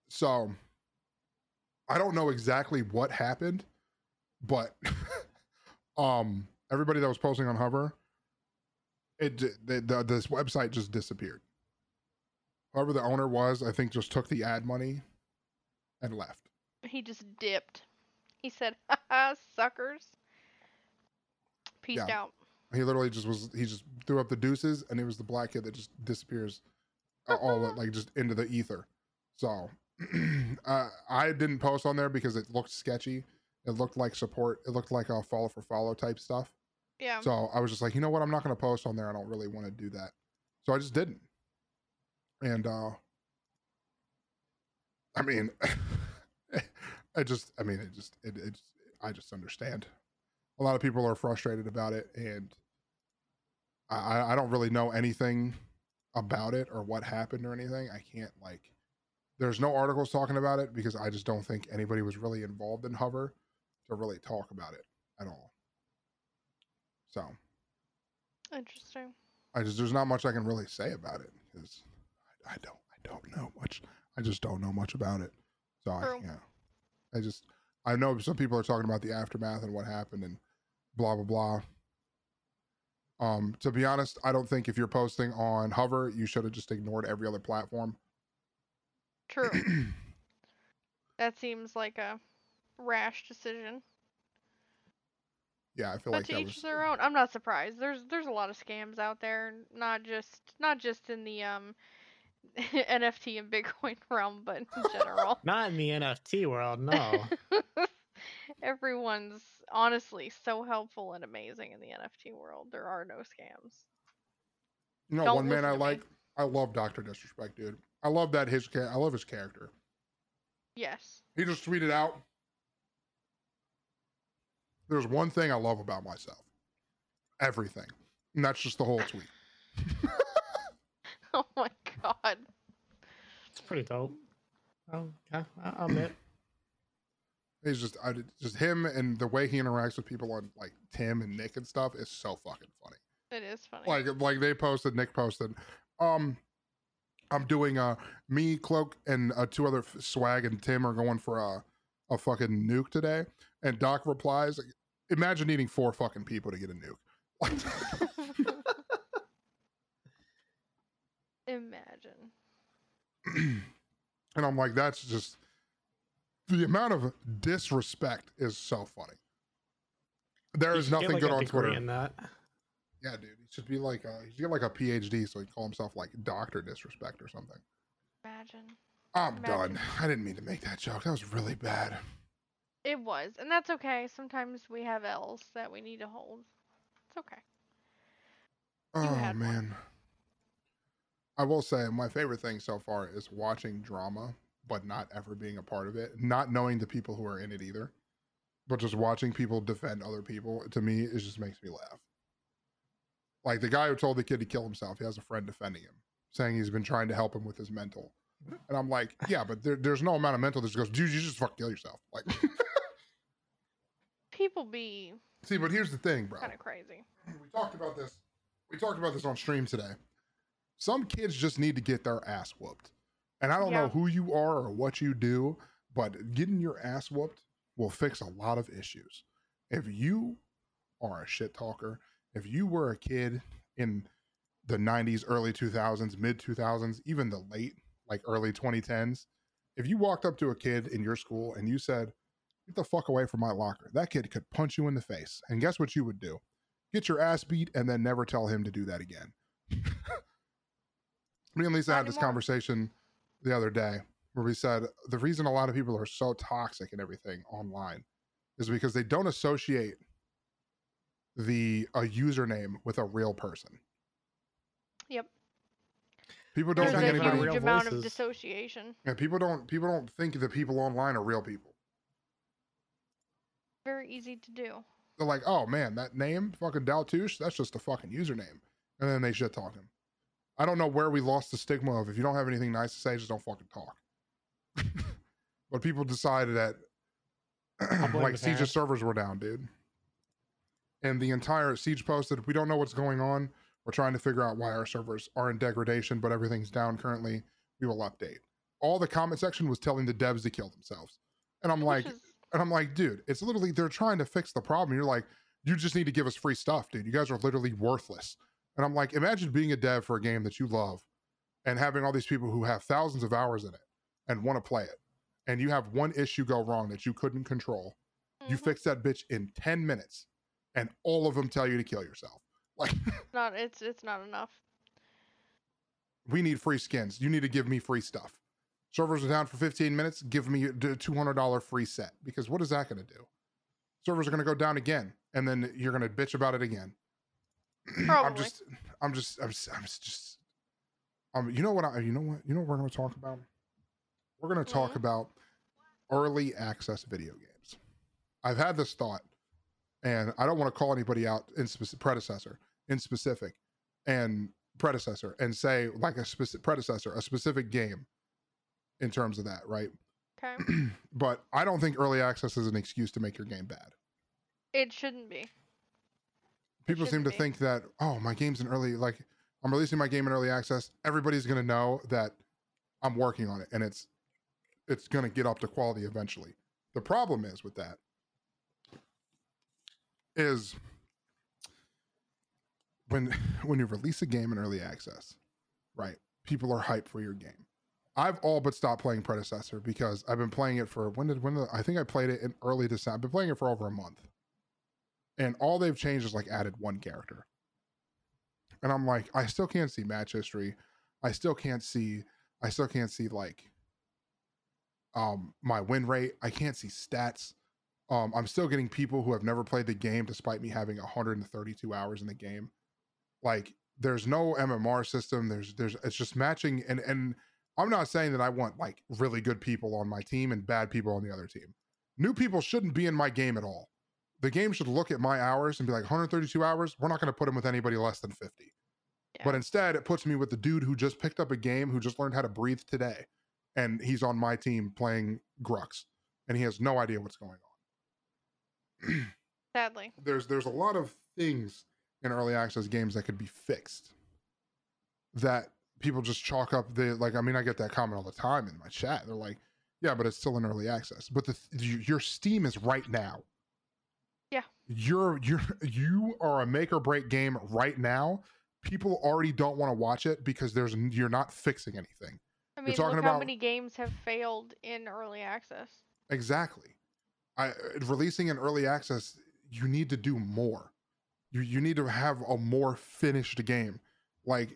So I don't know exactly what happened, but um everybody that was posting on hover it the, the, this website just disappeared whoever the owner was i think just took the ad money and left He just dipped. He said, "Haha, suckers." Peace Yeah. out. He literally just was he just threw up the deuces and it was the black kid that just disappears uh, all like just into the ether so uh, i didn't post on there because it looked sketchy it looked like support it looked like a follow for follow type stuff Yeah. So I was just like, you know what? I'm not going to post on there. I don't really want to do that. So I just didn't. And uh I mean, I just, I mean, it just, it, it's, I just understand. A lot of people are frustrated about it, and I, I- don't really know anything about it or what happened or anything. I can't like. There's no articles talking about it because I just don't think anybody was really involved in Hover to really talk about it at all. So Interesting. I just there's not much I can really say about it because I, I don't I don't know much. I just don't know much about it. So I yeah. I just I know some people are talking about the aftermath and what happened and blah blah blah. Um, to be honest, I don't think if you're posting on Hover, you should have just ignored every other platform. True. that seems like a rash decision. yeah, I feel But like to each was their own. I'm not surprised. There's there's a lot of scams out there, not just not just in the um NFT and Bitcoin realm, but in general. Not in the NFT world, no. Everyone's honestly so helpful and amazing in the NFT world. There are no scams. you know don't one man I to me. like I love Doctor Disrespect, dude. I love that his cha- I love his character. Yes. He just tweeted out. There's one thing I love about myself. Everything. And that's just the whole tweet. Oh my god. It's pretty dope. Oh, yeah, I- I'll admit. He's just I just him and the way he interacts with people on like Tim and Nick and stuff is so fucking funny. It is funny. Like like they posted, Nick posted, um, I'm doing uh me cloak and uh, two other f- swag and Tim are going for a a fucking nuke today, and Doc replies, "Imagine needing four fucking people to get a nuke." Imagine. and I'm like, that's just the amount of disrespect is so funny. There You is should get, nothing like, good a on degree Twitter. In that. Yeah, dude, he should be like uh, a, he should get like a PhD so he can call himself like Doctor Disrespect or something. Imagine. I'm Imagine. done. I didn't mean to make that joke. That was really bad. It was, and that's okay. Sometimes we have L's that we need to hold. It's okay. You oh had one. man. I will say my favorite thing so far is watching drama, but not ever being a part of it, not knowing the people who are in it either, but just watching people defend other people. To me, it just makes me laugh. Like the guy who told the kid to kill himself, he has a friend defending him, saying he's been trying to help him with his mental. And I'm like, yeah, but there, there's no amount of mental that just goes, dude, you just fuck kill yourself. Like, People be see, but here's the thing, bro. kind of crazy. we talked about this. We talked about this on stream today. Some kids just need to get their ass whooped. And I don't know who you are or what you do, but getting your ass whooped will fix a lot of issues. If you are a shit talker, if you were a kid in the 90s, early 2000s, mid 2000s, even the late, like early 2010s, if you walked up to a kid in your school and you said, Get the fuck away from my locker, that kid could punch you in the face. And guess what you would do? Get your ass beat and then never tell him to do that again. Me and Lisa Not had this anymore. conversation the other day where we said the reason a lot of people are so toxic and everything online is because they don't associate the a username with a real person. Yep. People don't There's think a anybody- anybody huge Real amount of dissociation. yeah, people don't people don't think the people online are real people. Very easy to do. They're like, oh man, that name, fucking Daltouche, that's just a fucking username. And then they shit talk him. I don't know where we lost the stigma of if you don't have anything nice to say, just don't fucking talk. but people decided that like the Siege's servers were down, dude. And the entire Siege posted, we don't know what's going on. We're trying to figure out why our servers are in degradation, but everything's down currently. We will update. All the comment section was telling the devs to kill themselves. And I'm Which like, is- and I'm like, dude, it's literally they're trying to fix the problem. You're like, you just need to give us free stuff, dude. You guys are literally worthless. And I'm like, imagine being a dev for a game that you love and having all these people who have thousands of hours in it and want to play it. And you have one issue go wrong that you couldn't control. You Mhm. fix that bitch in 10 minutes and all of them tell you to kill yourself. Like, not it's it's not enough. we need free skins. You need to give me free stuff. Servers are down for 15 minutes. Give me a $200 free set because what is that going to do? Servers are going to go down again, and then you're going to bitch about it again. I'm just, I'm just, I'm just, I'm just, um, you know what? I, you know what? You know what we're going to talk about? We're going to talk Mhm. about early access video games. I've had this thought, and I don't want to call anybody out in specific predecessor in specific, and predecessor, and say like a specific predecessor, a specific game, in terms of that, right? Okay. but I don't think early access is an excuse to make your game bad. it shouldn't be. People seem to be. think that oh, my game's in early like I'm releasing my game in early access. Everybody's gonna know that I'm working on it, and it's it's gonna get up to quality eventually. The problem is with that is when when you release a game in early access, right? People are hyped for your game. I've all but stopped playing predecessor because I've been playing it for when did when the, I think I played it in early December. I've been playing it for over a month, and all they've changed is like added one character. And I'm like, I still can't see match history. I still can't see. I still can't see like um my win rate. I can't see stats. Um, I'm still getting people who have never played the game despite me having 132 hours in the game. Like there's no MMR system. There's there's it's just matching and and I'm not saying that I want like really good people on my team and bad people on the other team. New people shouldn't be in my game at all. The game should look at my hours and be like 132 hours. We're not going to put him with anybody less than 50. But instead, it puts me with the dude who just picked up a game, who just learned how to breathe today, and he's on my team playing Grux, and he has no idea what's going on. Sadly. there's there's a lot of things in early access games that could be fixed that people just chalk up the like i mean i get that comment all the time in my chat they're like yeah but it's still in early access but the th- your steam is right now Yeah. You're you're you are a make or break game right now people already don't want to watch it because there's you're not fixing anything I mean, talking look how many games have failed in early access. Exactly. I uh, releasing an early access, you need to do more. You you need to have a more finished game. Like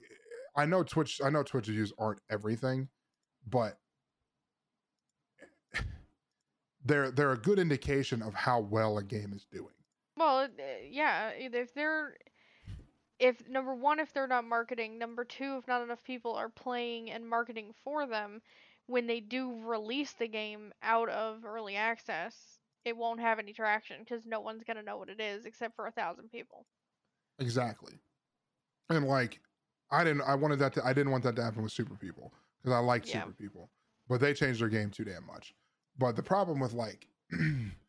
I know Twitch, I know Twitch reviews aren't everything, but they're they're a good indication of how well a game is doing. Well, uh, yeah, if they're if number one if they're not marketing, number two if not enough people are playing and marketing for them, when they do release the game out of early access, it won't have any traction because no one's gonna know what it is except for a thousand people. Exactly. And like I didn't I wanted that to I didn't want that to happen with super people because I liked Yeah. super people. But they changed their game too damn much. But the problem with like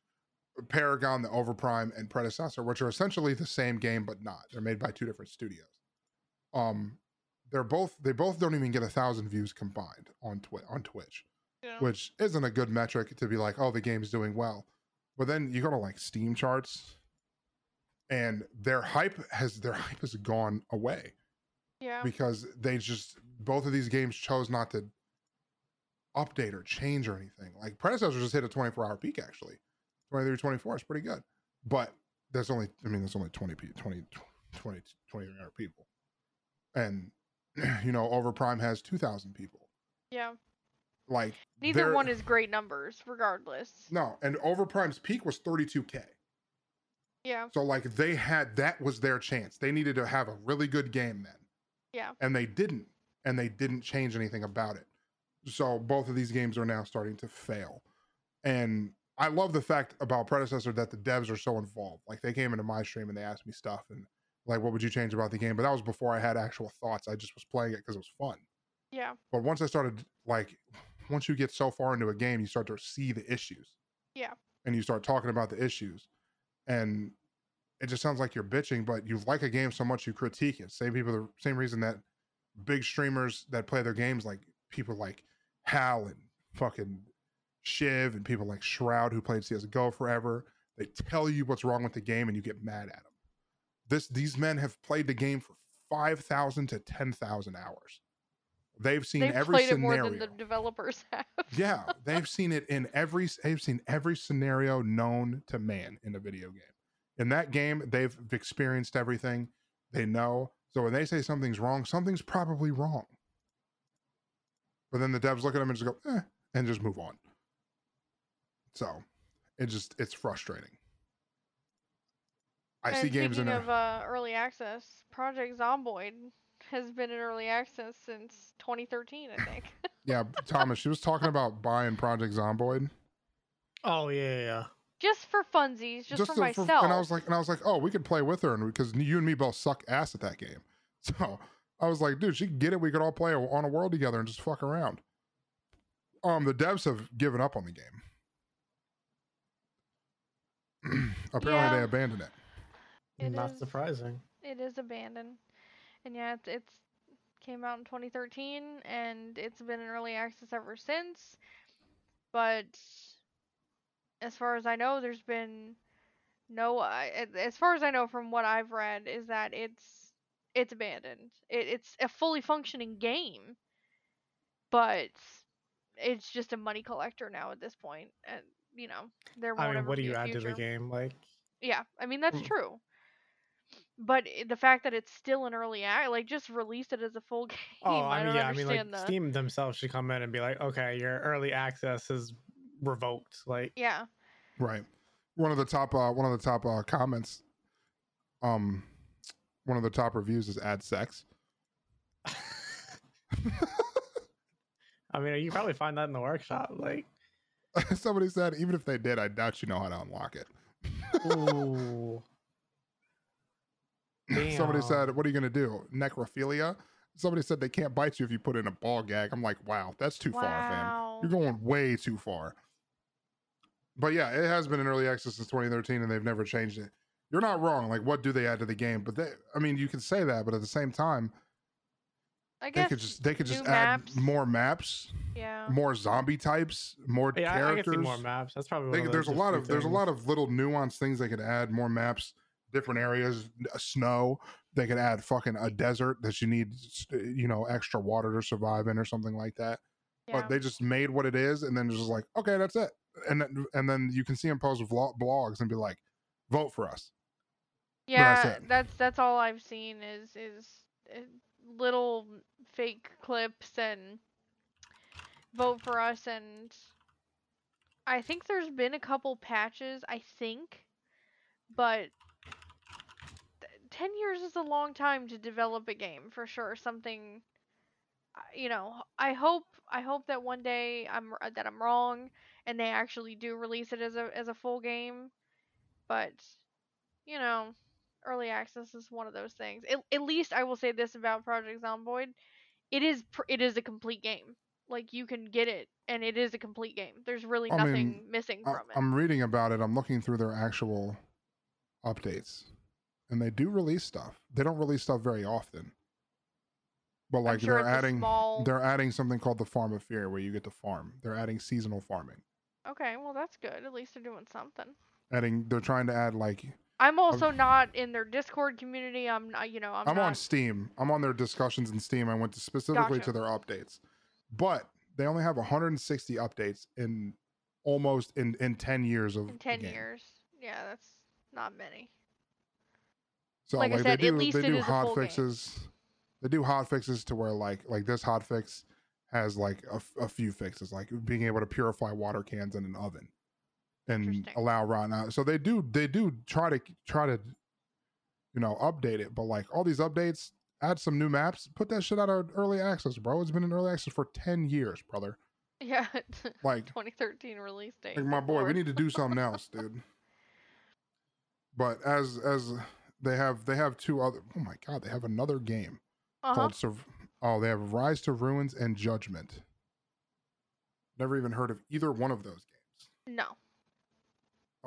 Paragon, the Overprime, and Predecessor, which are essentially the same game but not. They're made by two different studios. Um they're both they both don't even get a thousand views combined on Twi- on Twitch Yeah. which isn't a good metric to be like, oh, the game's doing well. But then you go to like Steam charts, and their hype has their hype has gone away yeah. because they just both of these games chose not to update or change or anything. Like predecessor just hit a 24 hour peak actually, 23, 24 is pretty good, but that's only I mean, that's only 20 people, 20 20 20 hour people, and you know Overprime has 2,000 people. yeah. Like Neither one is great numbers, regardless. No, and Overprime's peak was 32k. Yeah. So like they had that was their chance. They needed to have a really good game then. Yeah. And they didn't. And they didn't change anything about it. So both of these games are now starting to fail. And I love the fact about predecessor that the devs are so involved. Like they came into my stream and they asked me stuff and like what would you change about the game? But that was before I had actual thoughts. I just was playing it because it was fun. Yeah. But once I started like once you get so far into a game, you start to see the issues. Yeah. And you start talking about the issues. And it just sounds like you're bitching, but you like a game so much you critique it. Same people the same reason that big streamers that play their games like people like Hal and fucking Shiv and people like Shroud who played CSGO forever. They tell you what's wrong with the game and you get mad at them. This these men have played the game for five thousand to ten thousand hours. They've seen They've every played it scenario. more than the developers have. yeah, they've seen it in every they've seen every scenario known to man in a video game. In that game, they've experienced everything. They know. So when they say something's wrong, something's probably wrong. But then the devs look at them and just go, eh, and just move on. So it just it's frustrating. I and see games in of uh, early access, Project Zomboid has been in early access since 2013, I think. yeah, Thomas, she was talking about buying Project Zomboid. Oh yeah, yeah, yeah. just for funsies, just, for to- myself. and I was like, and I was like, oh, we could play with her, and because you and me both suck ass at that game. So I was like, dude, she can get it. We could all play on a world together and just fuck around. Um, the devs have given up on the game. Apparently, Yeah. they abandoned it. It Not is- surprising. it is abandoned, and yeah, it's, it's came out in 2013, and it's been in early access ever since. But as far as I know, there's been no. I- a- As far as I know, from what I've read, is that it's it's abandoned. It, it's a fully functioning game, but it's just a money collector now at this point, and you know there won't I mean, ever what do be you a add to the game? Like, Yeah, I mean that's Mm. true. But the fact that it's still an early act, like just release it as a full game. oh, I, I mean, don't yeah, I mean, like the. Steam themselves should come in and be like, okay, your early access is revoked. Like, Yeah, Right. One of the top uh one of the top uh comments um one of the top reviews is add sex. I mean, you probably find that in the workshop. Like, Somebody said even if they did, I doubt you know how to unlock it. ooh. Somebody said, "What are you gonna do? Necrophilia?" Somebody said they can't bite you if you put in a ball gag. I'm like, wow, that's too far, fam. You're going way too far. But yeah, it has been in early access since 2013, and they've never changed it. You're not wrong. Like, what do they add to the game? But they, I mean, you can say that, but at the same time, I they could just they could just new add maps. more maps, yeah. more zombie types, more Yeah, I, I characters. more maps. That's probably They one could- of there's a lot few of there's a lot of little nuanced things they could add. More maps, different areas, snow. They could add fucking a desert that you need, you know, extra water to survive in or something like that. yeah. But they just made what it is, and then just like, okay, that's it. And then, and then you can see them post vlog, blogs and be like, vote for us. Yeah, that's that's that's all I've seen is is uh, little fake clips and vote for us and I think there's been a couple patches, I think, but th- 10 years is a long time to develop a game for sure. Something uh, you know, I hope I hope that one day I'm that I'm wrong and they actually do release it as a as a full game. But you know, early access is one of those things. At, at least I will say this about Project Zomboid: it is pr- it is a complete game. Like you can get it, and it is a complete game. There's really I mean, nothing missing I, from it. I'm reading about it. I'm looking through their actual updates, and they do release stuff. They don't release stuff very often, but like sure they're adding small. they're adding something called the Farm of Fear, where you get to farm. They're adding seasonal farming. Okay, well that's good. At least they're doing something. Adding, they're trying to add like I'm also not in their Discord community. I'm not, you know, I'm, I'm, not. on Steam. I'm on their discussions in Steam. I went to specifically Gotcha. to their updates, but they only have 160 updates in almost in in 10 years of in 10 game. years. Yeah, that's not many. So Like I said, they at do least they it do hot full game. fixes. They do hot fixes to where like like this hot fix has like a, a few fixes, like being able to purify water cans in an oven and allow rotten out. So they do they do try to try to you know update it, but like all these updates, add some new maps, put that shit out of early access, bro. It's been in early access for ten years, brother. Yeah, Like 2013 release date. like my boy, we need to do something else, dude. But as as they have they have two other oh my god, they have another game Uh-huh. called Surv- oh they have Rise to Ruins and Judgment. Never even heard of either one of those games. No,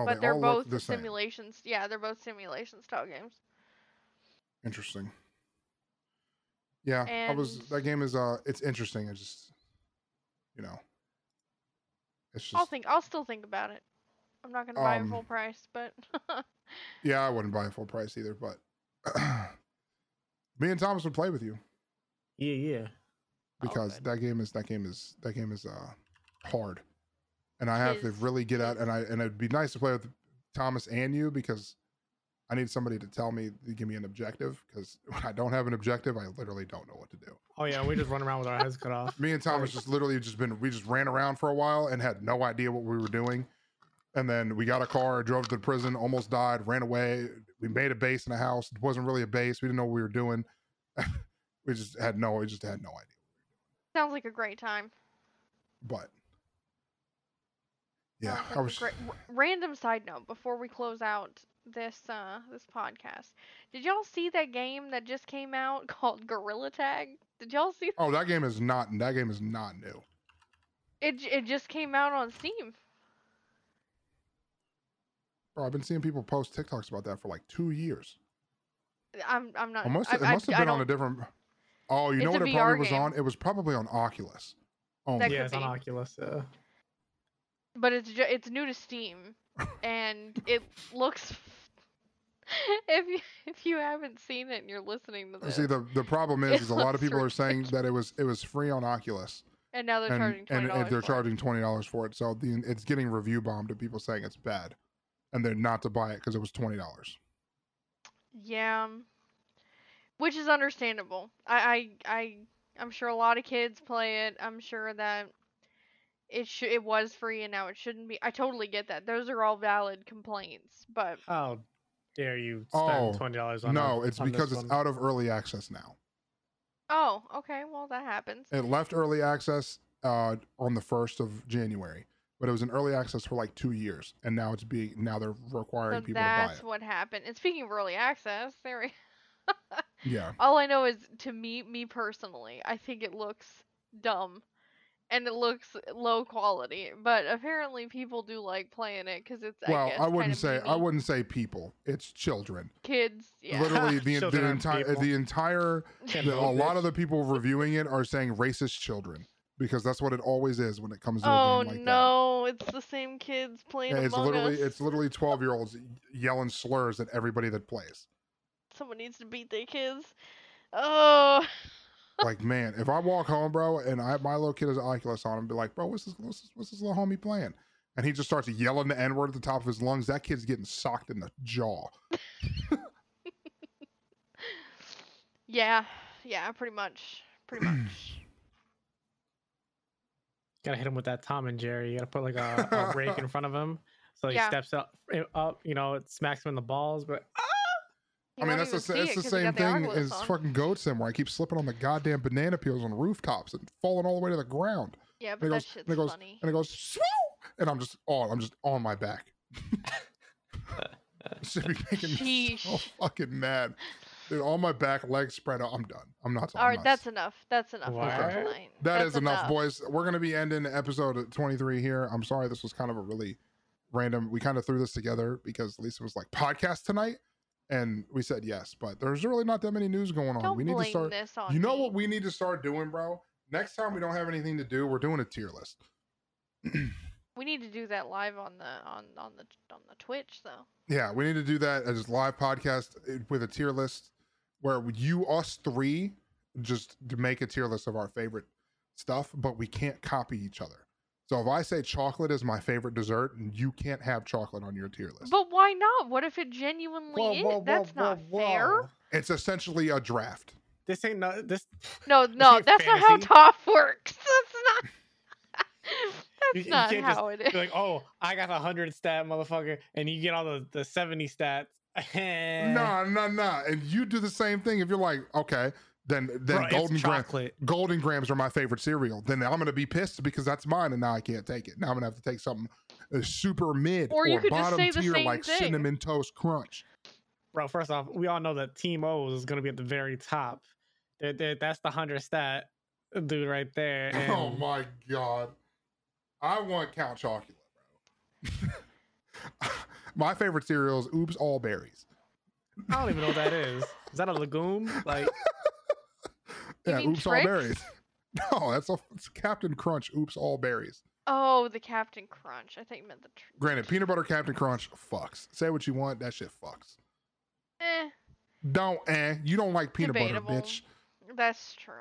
Oh, but they they're both look the same. simulations. Yeah, they're both simulation style games. Interesting. Yeah, I was that game is uh it's interesting. It's just you know it's just I'll think. I'll still think about it. I'm not gonna buy it Um, full price, but yeah, I wouldn't buy it full price either, but me and Thomas would play with you Yeah, yeah. because good. that game is that game is that game is uh hard. And I have to really get out and I and it'd be nice to play with Thomas and you because I need somebody to tell me to give me an objective because when I don't have an objective, I literally don't know what to do. Oh yeah, we just run around with our heads cut off. Me and Thomas Right. just literally just been we just ran around for a while and had no idea what we were doing. And then we got a car, drove to the prison, almost died, ran away. We made a base in a house. It wasn't really a base. We didn't know what we were doing. we just had no, we just had no idea. sounds like a great time. But yeah, Sounds like I a was great- random side note before we close out this uh this podcast. Did y'all see that game that just came out called Gorilla Tag? Did y'all see Oh, that game is not that game is not new. it? It just came out on Steam. Bro, I've been seeing people post TikToks about that for like two years. I'm I'm not. It must I, it I- must have I been on a different Oh, you know what it probably VR was on? It was probably on Oculus. Oh, yeah, could it's on. Oculus. Uh, but it's ju- it's new to Steam, and it looks. if you if you haven't seen it and you're listening to this, See the the problem is, is a lot of people are saying that it was it was free on Oculus and now they're and charging and, twenty and dollars. they're charging twenty dollars for it. So the, it's getting review bombed to people saying it's bad, and they're not to buy it because it was twenty dollars. Yeah, which is understandable. I I I I'm sure a lot of kids play it. I'm sure that it should it was free and now it shouldn't be. I totally get that. Those are all valid complaints, but oh, dare you Oh, spend twenty dollars on? It. No, a- it's on this because it's one? out of early access now. Oh, okay. Well, that happens. It left early access uh, on the first of January, but it was in early access for like two years, and now it's being now they're requiring So people to buy that's it. what happened. And speaking of early access, there. we- Yeah, All I know is, to me, me personally, I think it looks dumb, and it looks low quality. But apparently, people do like playing it because it's. I, well, guess, I, wouldn't kinda say I wouldn't say people. It's children. Kids, yeah. Literally, the, the Children and entire people. the entire the, a lot of the people reviewing it are saying racist children because that's what it always is when it comes to a Oh game like that. no, it's the same kids playing Yeah, it's Among literally Us. it's literally twelve year olds yelling slurs at everybody that plays. Someone needs to beat their kids. Oh, Like man, if I walk home, bro, and I my little kid has an Oculus on, and be like, bro, what's this what's this, what's this little homie playing? And he just starts yelling the N word at the top of his lungs. That kid's getting socked in the jaw. yeah, yeah, pretty much, pretty much. gotta hit him with that Tom and Jerry. You gotta put like a, a rake in front of him, so he Yeah. steps up, eh, up. You know, it smacks him in the balls. But You I mean, won't that's the, even sa- see it's it the 'cause he same got the thing as on. fucking goats Sim, where I keep slipping on the goddamn banana peels on rooftops and falling all the way to the ground. Yeah, And but it that goes, shit's and it goes, funny. and it goes, Swoo! and I'm just on, I'm just on my back. Should be making me so fucking mad. Dude, on my back, legs spread out. I'm done. I'm not. All I'm right, nuts. that's enough. That's enough for What? That That's is enough, boys. We're gonna be ending episode 23 here. I'm sorry, this was kind of a really random. We kind of threw this together because Lisa was like podcast tonight, and we said yes. But there's really not that many news going on. Don't we need blame to start. this on You know me. what we need to start doing, bro? Next time we don't have anything to do, we're doing a tier list. We need to do that live on the on on the on the Twitch though. Yeah, we need to do that as live podcast uh, with a tier list where you, us three, just make a tier list of our favorite stuff, but we can't copy each other. So if I say chocolate is my favorite dessert, and you can't have chocolate on your tier list. But why not? What if it genuinely Whoa, is? whoa, whoa, That's whoa, not fair. It's essentially a draft. This ain't no this. No, no, it that's not how fantasy? top works. That's not. You- that's you not can't just how it is. Like, oh, I got a hundred stat, motherfucker, and you get all the the seventy stats. No, no, no. And you do the same thing if you're like, okay, then then Bro, Golden Grahams chocolate. Golden Grahams are my favorite cereal. Then I'm gonna be pissed because that's mine and now I can't take it. Now I'm gonna have to take something uh, super mid Or you could just bottom say the tier same like thing. cinnamon toast crunch. Bro, first off, we all know that Team O is gonna be at the very top. They're- they're- that's the hundred stat dude right there. Oh my god. I want Count Chocula, bro. my favorite cereal is Oops All Berries. I don't even know what that is. Is that a legume? Like, You yeah, Oops All Berries. No, that's a it's Captain Crunch Oops All Berries. Oh, the Captain Crunch. I think you meant the. Tr- Granted, peanut butter Captain Crunch fucks. Say what you want, that shit fucks. eh, Don't eh. You don't like peanut Debatable. butter, bitch. that's true.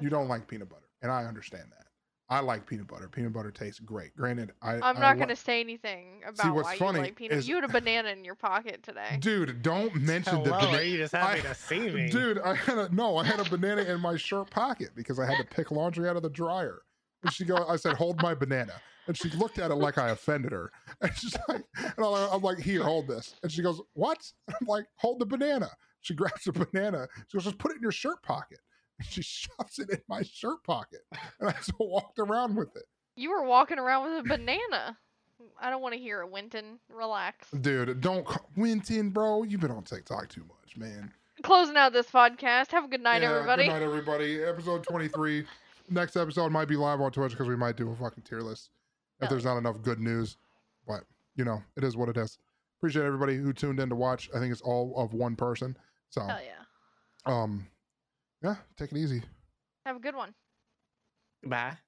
You don't true. like peanut butter, and I understand that. I like peanut butter. Peanut butter tastes great. Granted, I I'm I not li- gonna say anything about what's why funny you like peanut. is- You had a banana in your pocket today. Dude, don't mention hello, the banana. you just I- happy to see me? Dude, I had a no, I had a banana in my shirt pocket because I had to pick laundry out of the dryer. And she go, I said, hold my banana. And she looked at it like I offended her. And she's like, and I'm I'm like, here, hold this. And she goes, what? I'm like, hold the banana. She grabs the banana. She goes, just put it in your shirt pocket. And she shoves it in my shirt pocket. And I just walked around with it. You were walking around with a banana. I don't want to hear it, Winton. Relax. Dude, don't ca- Winton, bro. You've been on TikTok too much, man. Closing out this podcast. Have a good night, Yeah, everybody. Good night, everybody. Episode 23. Next episode might be live on Twitch because we might do a fucking tier list if there's not enough good news. But, you know, it is what it is. Appreciate everybody who tuned in to watch. I think it's all of one person. So, Hell yeah. um, yeah, take it easy. Have a good one. Bye.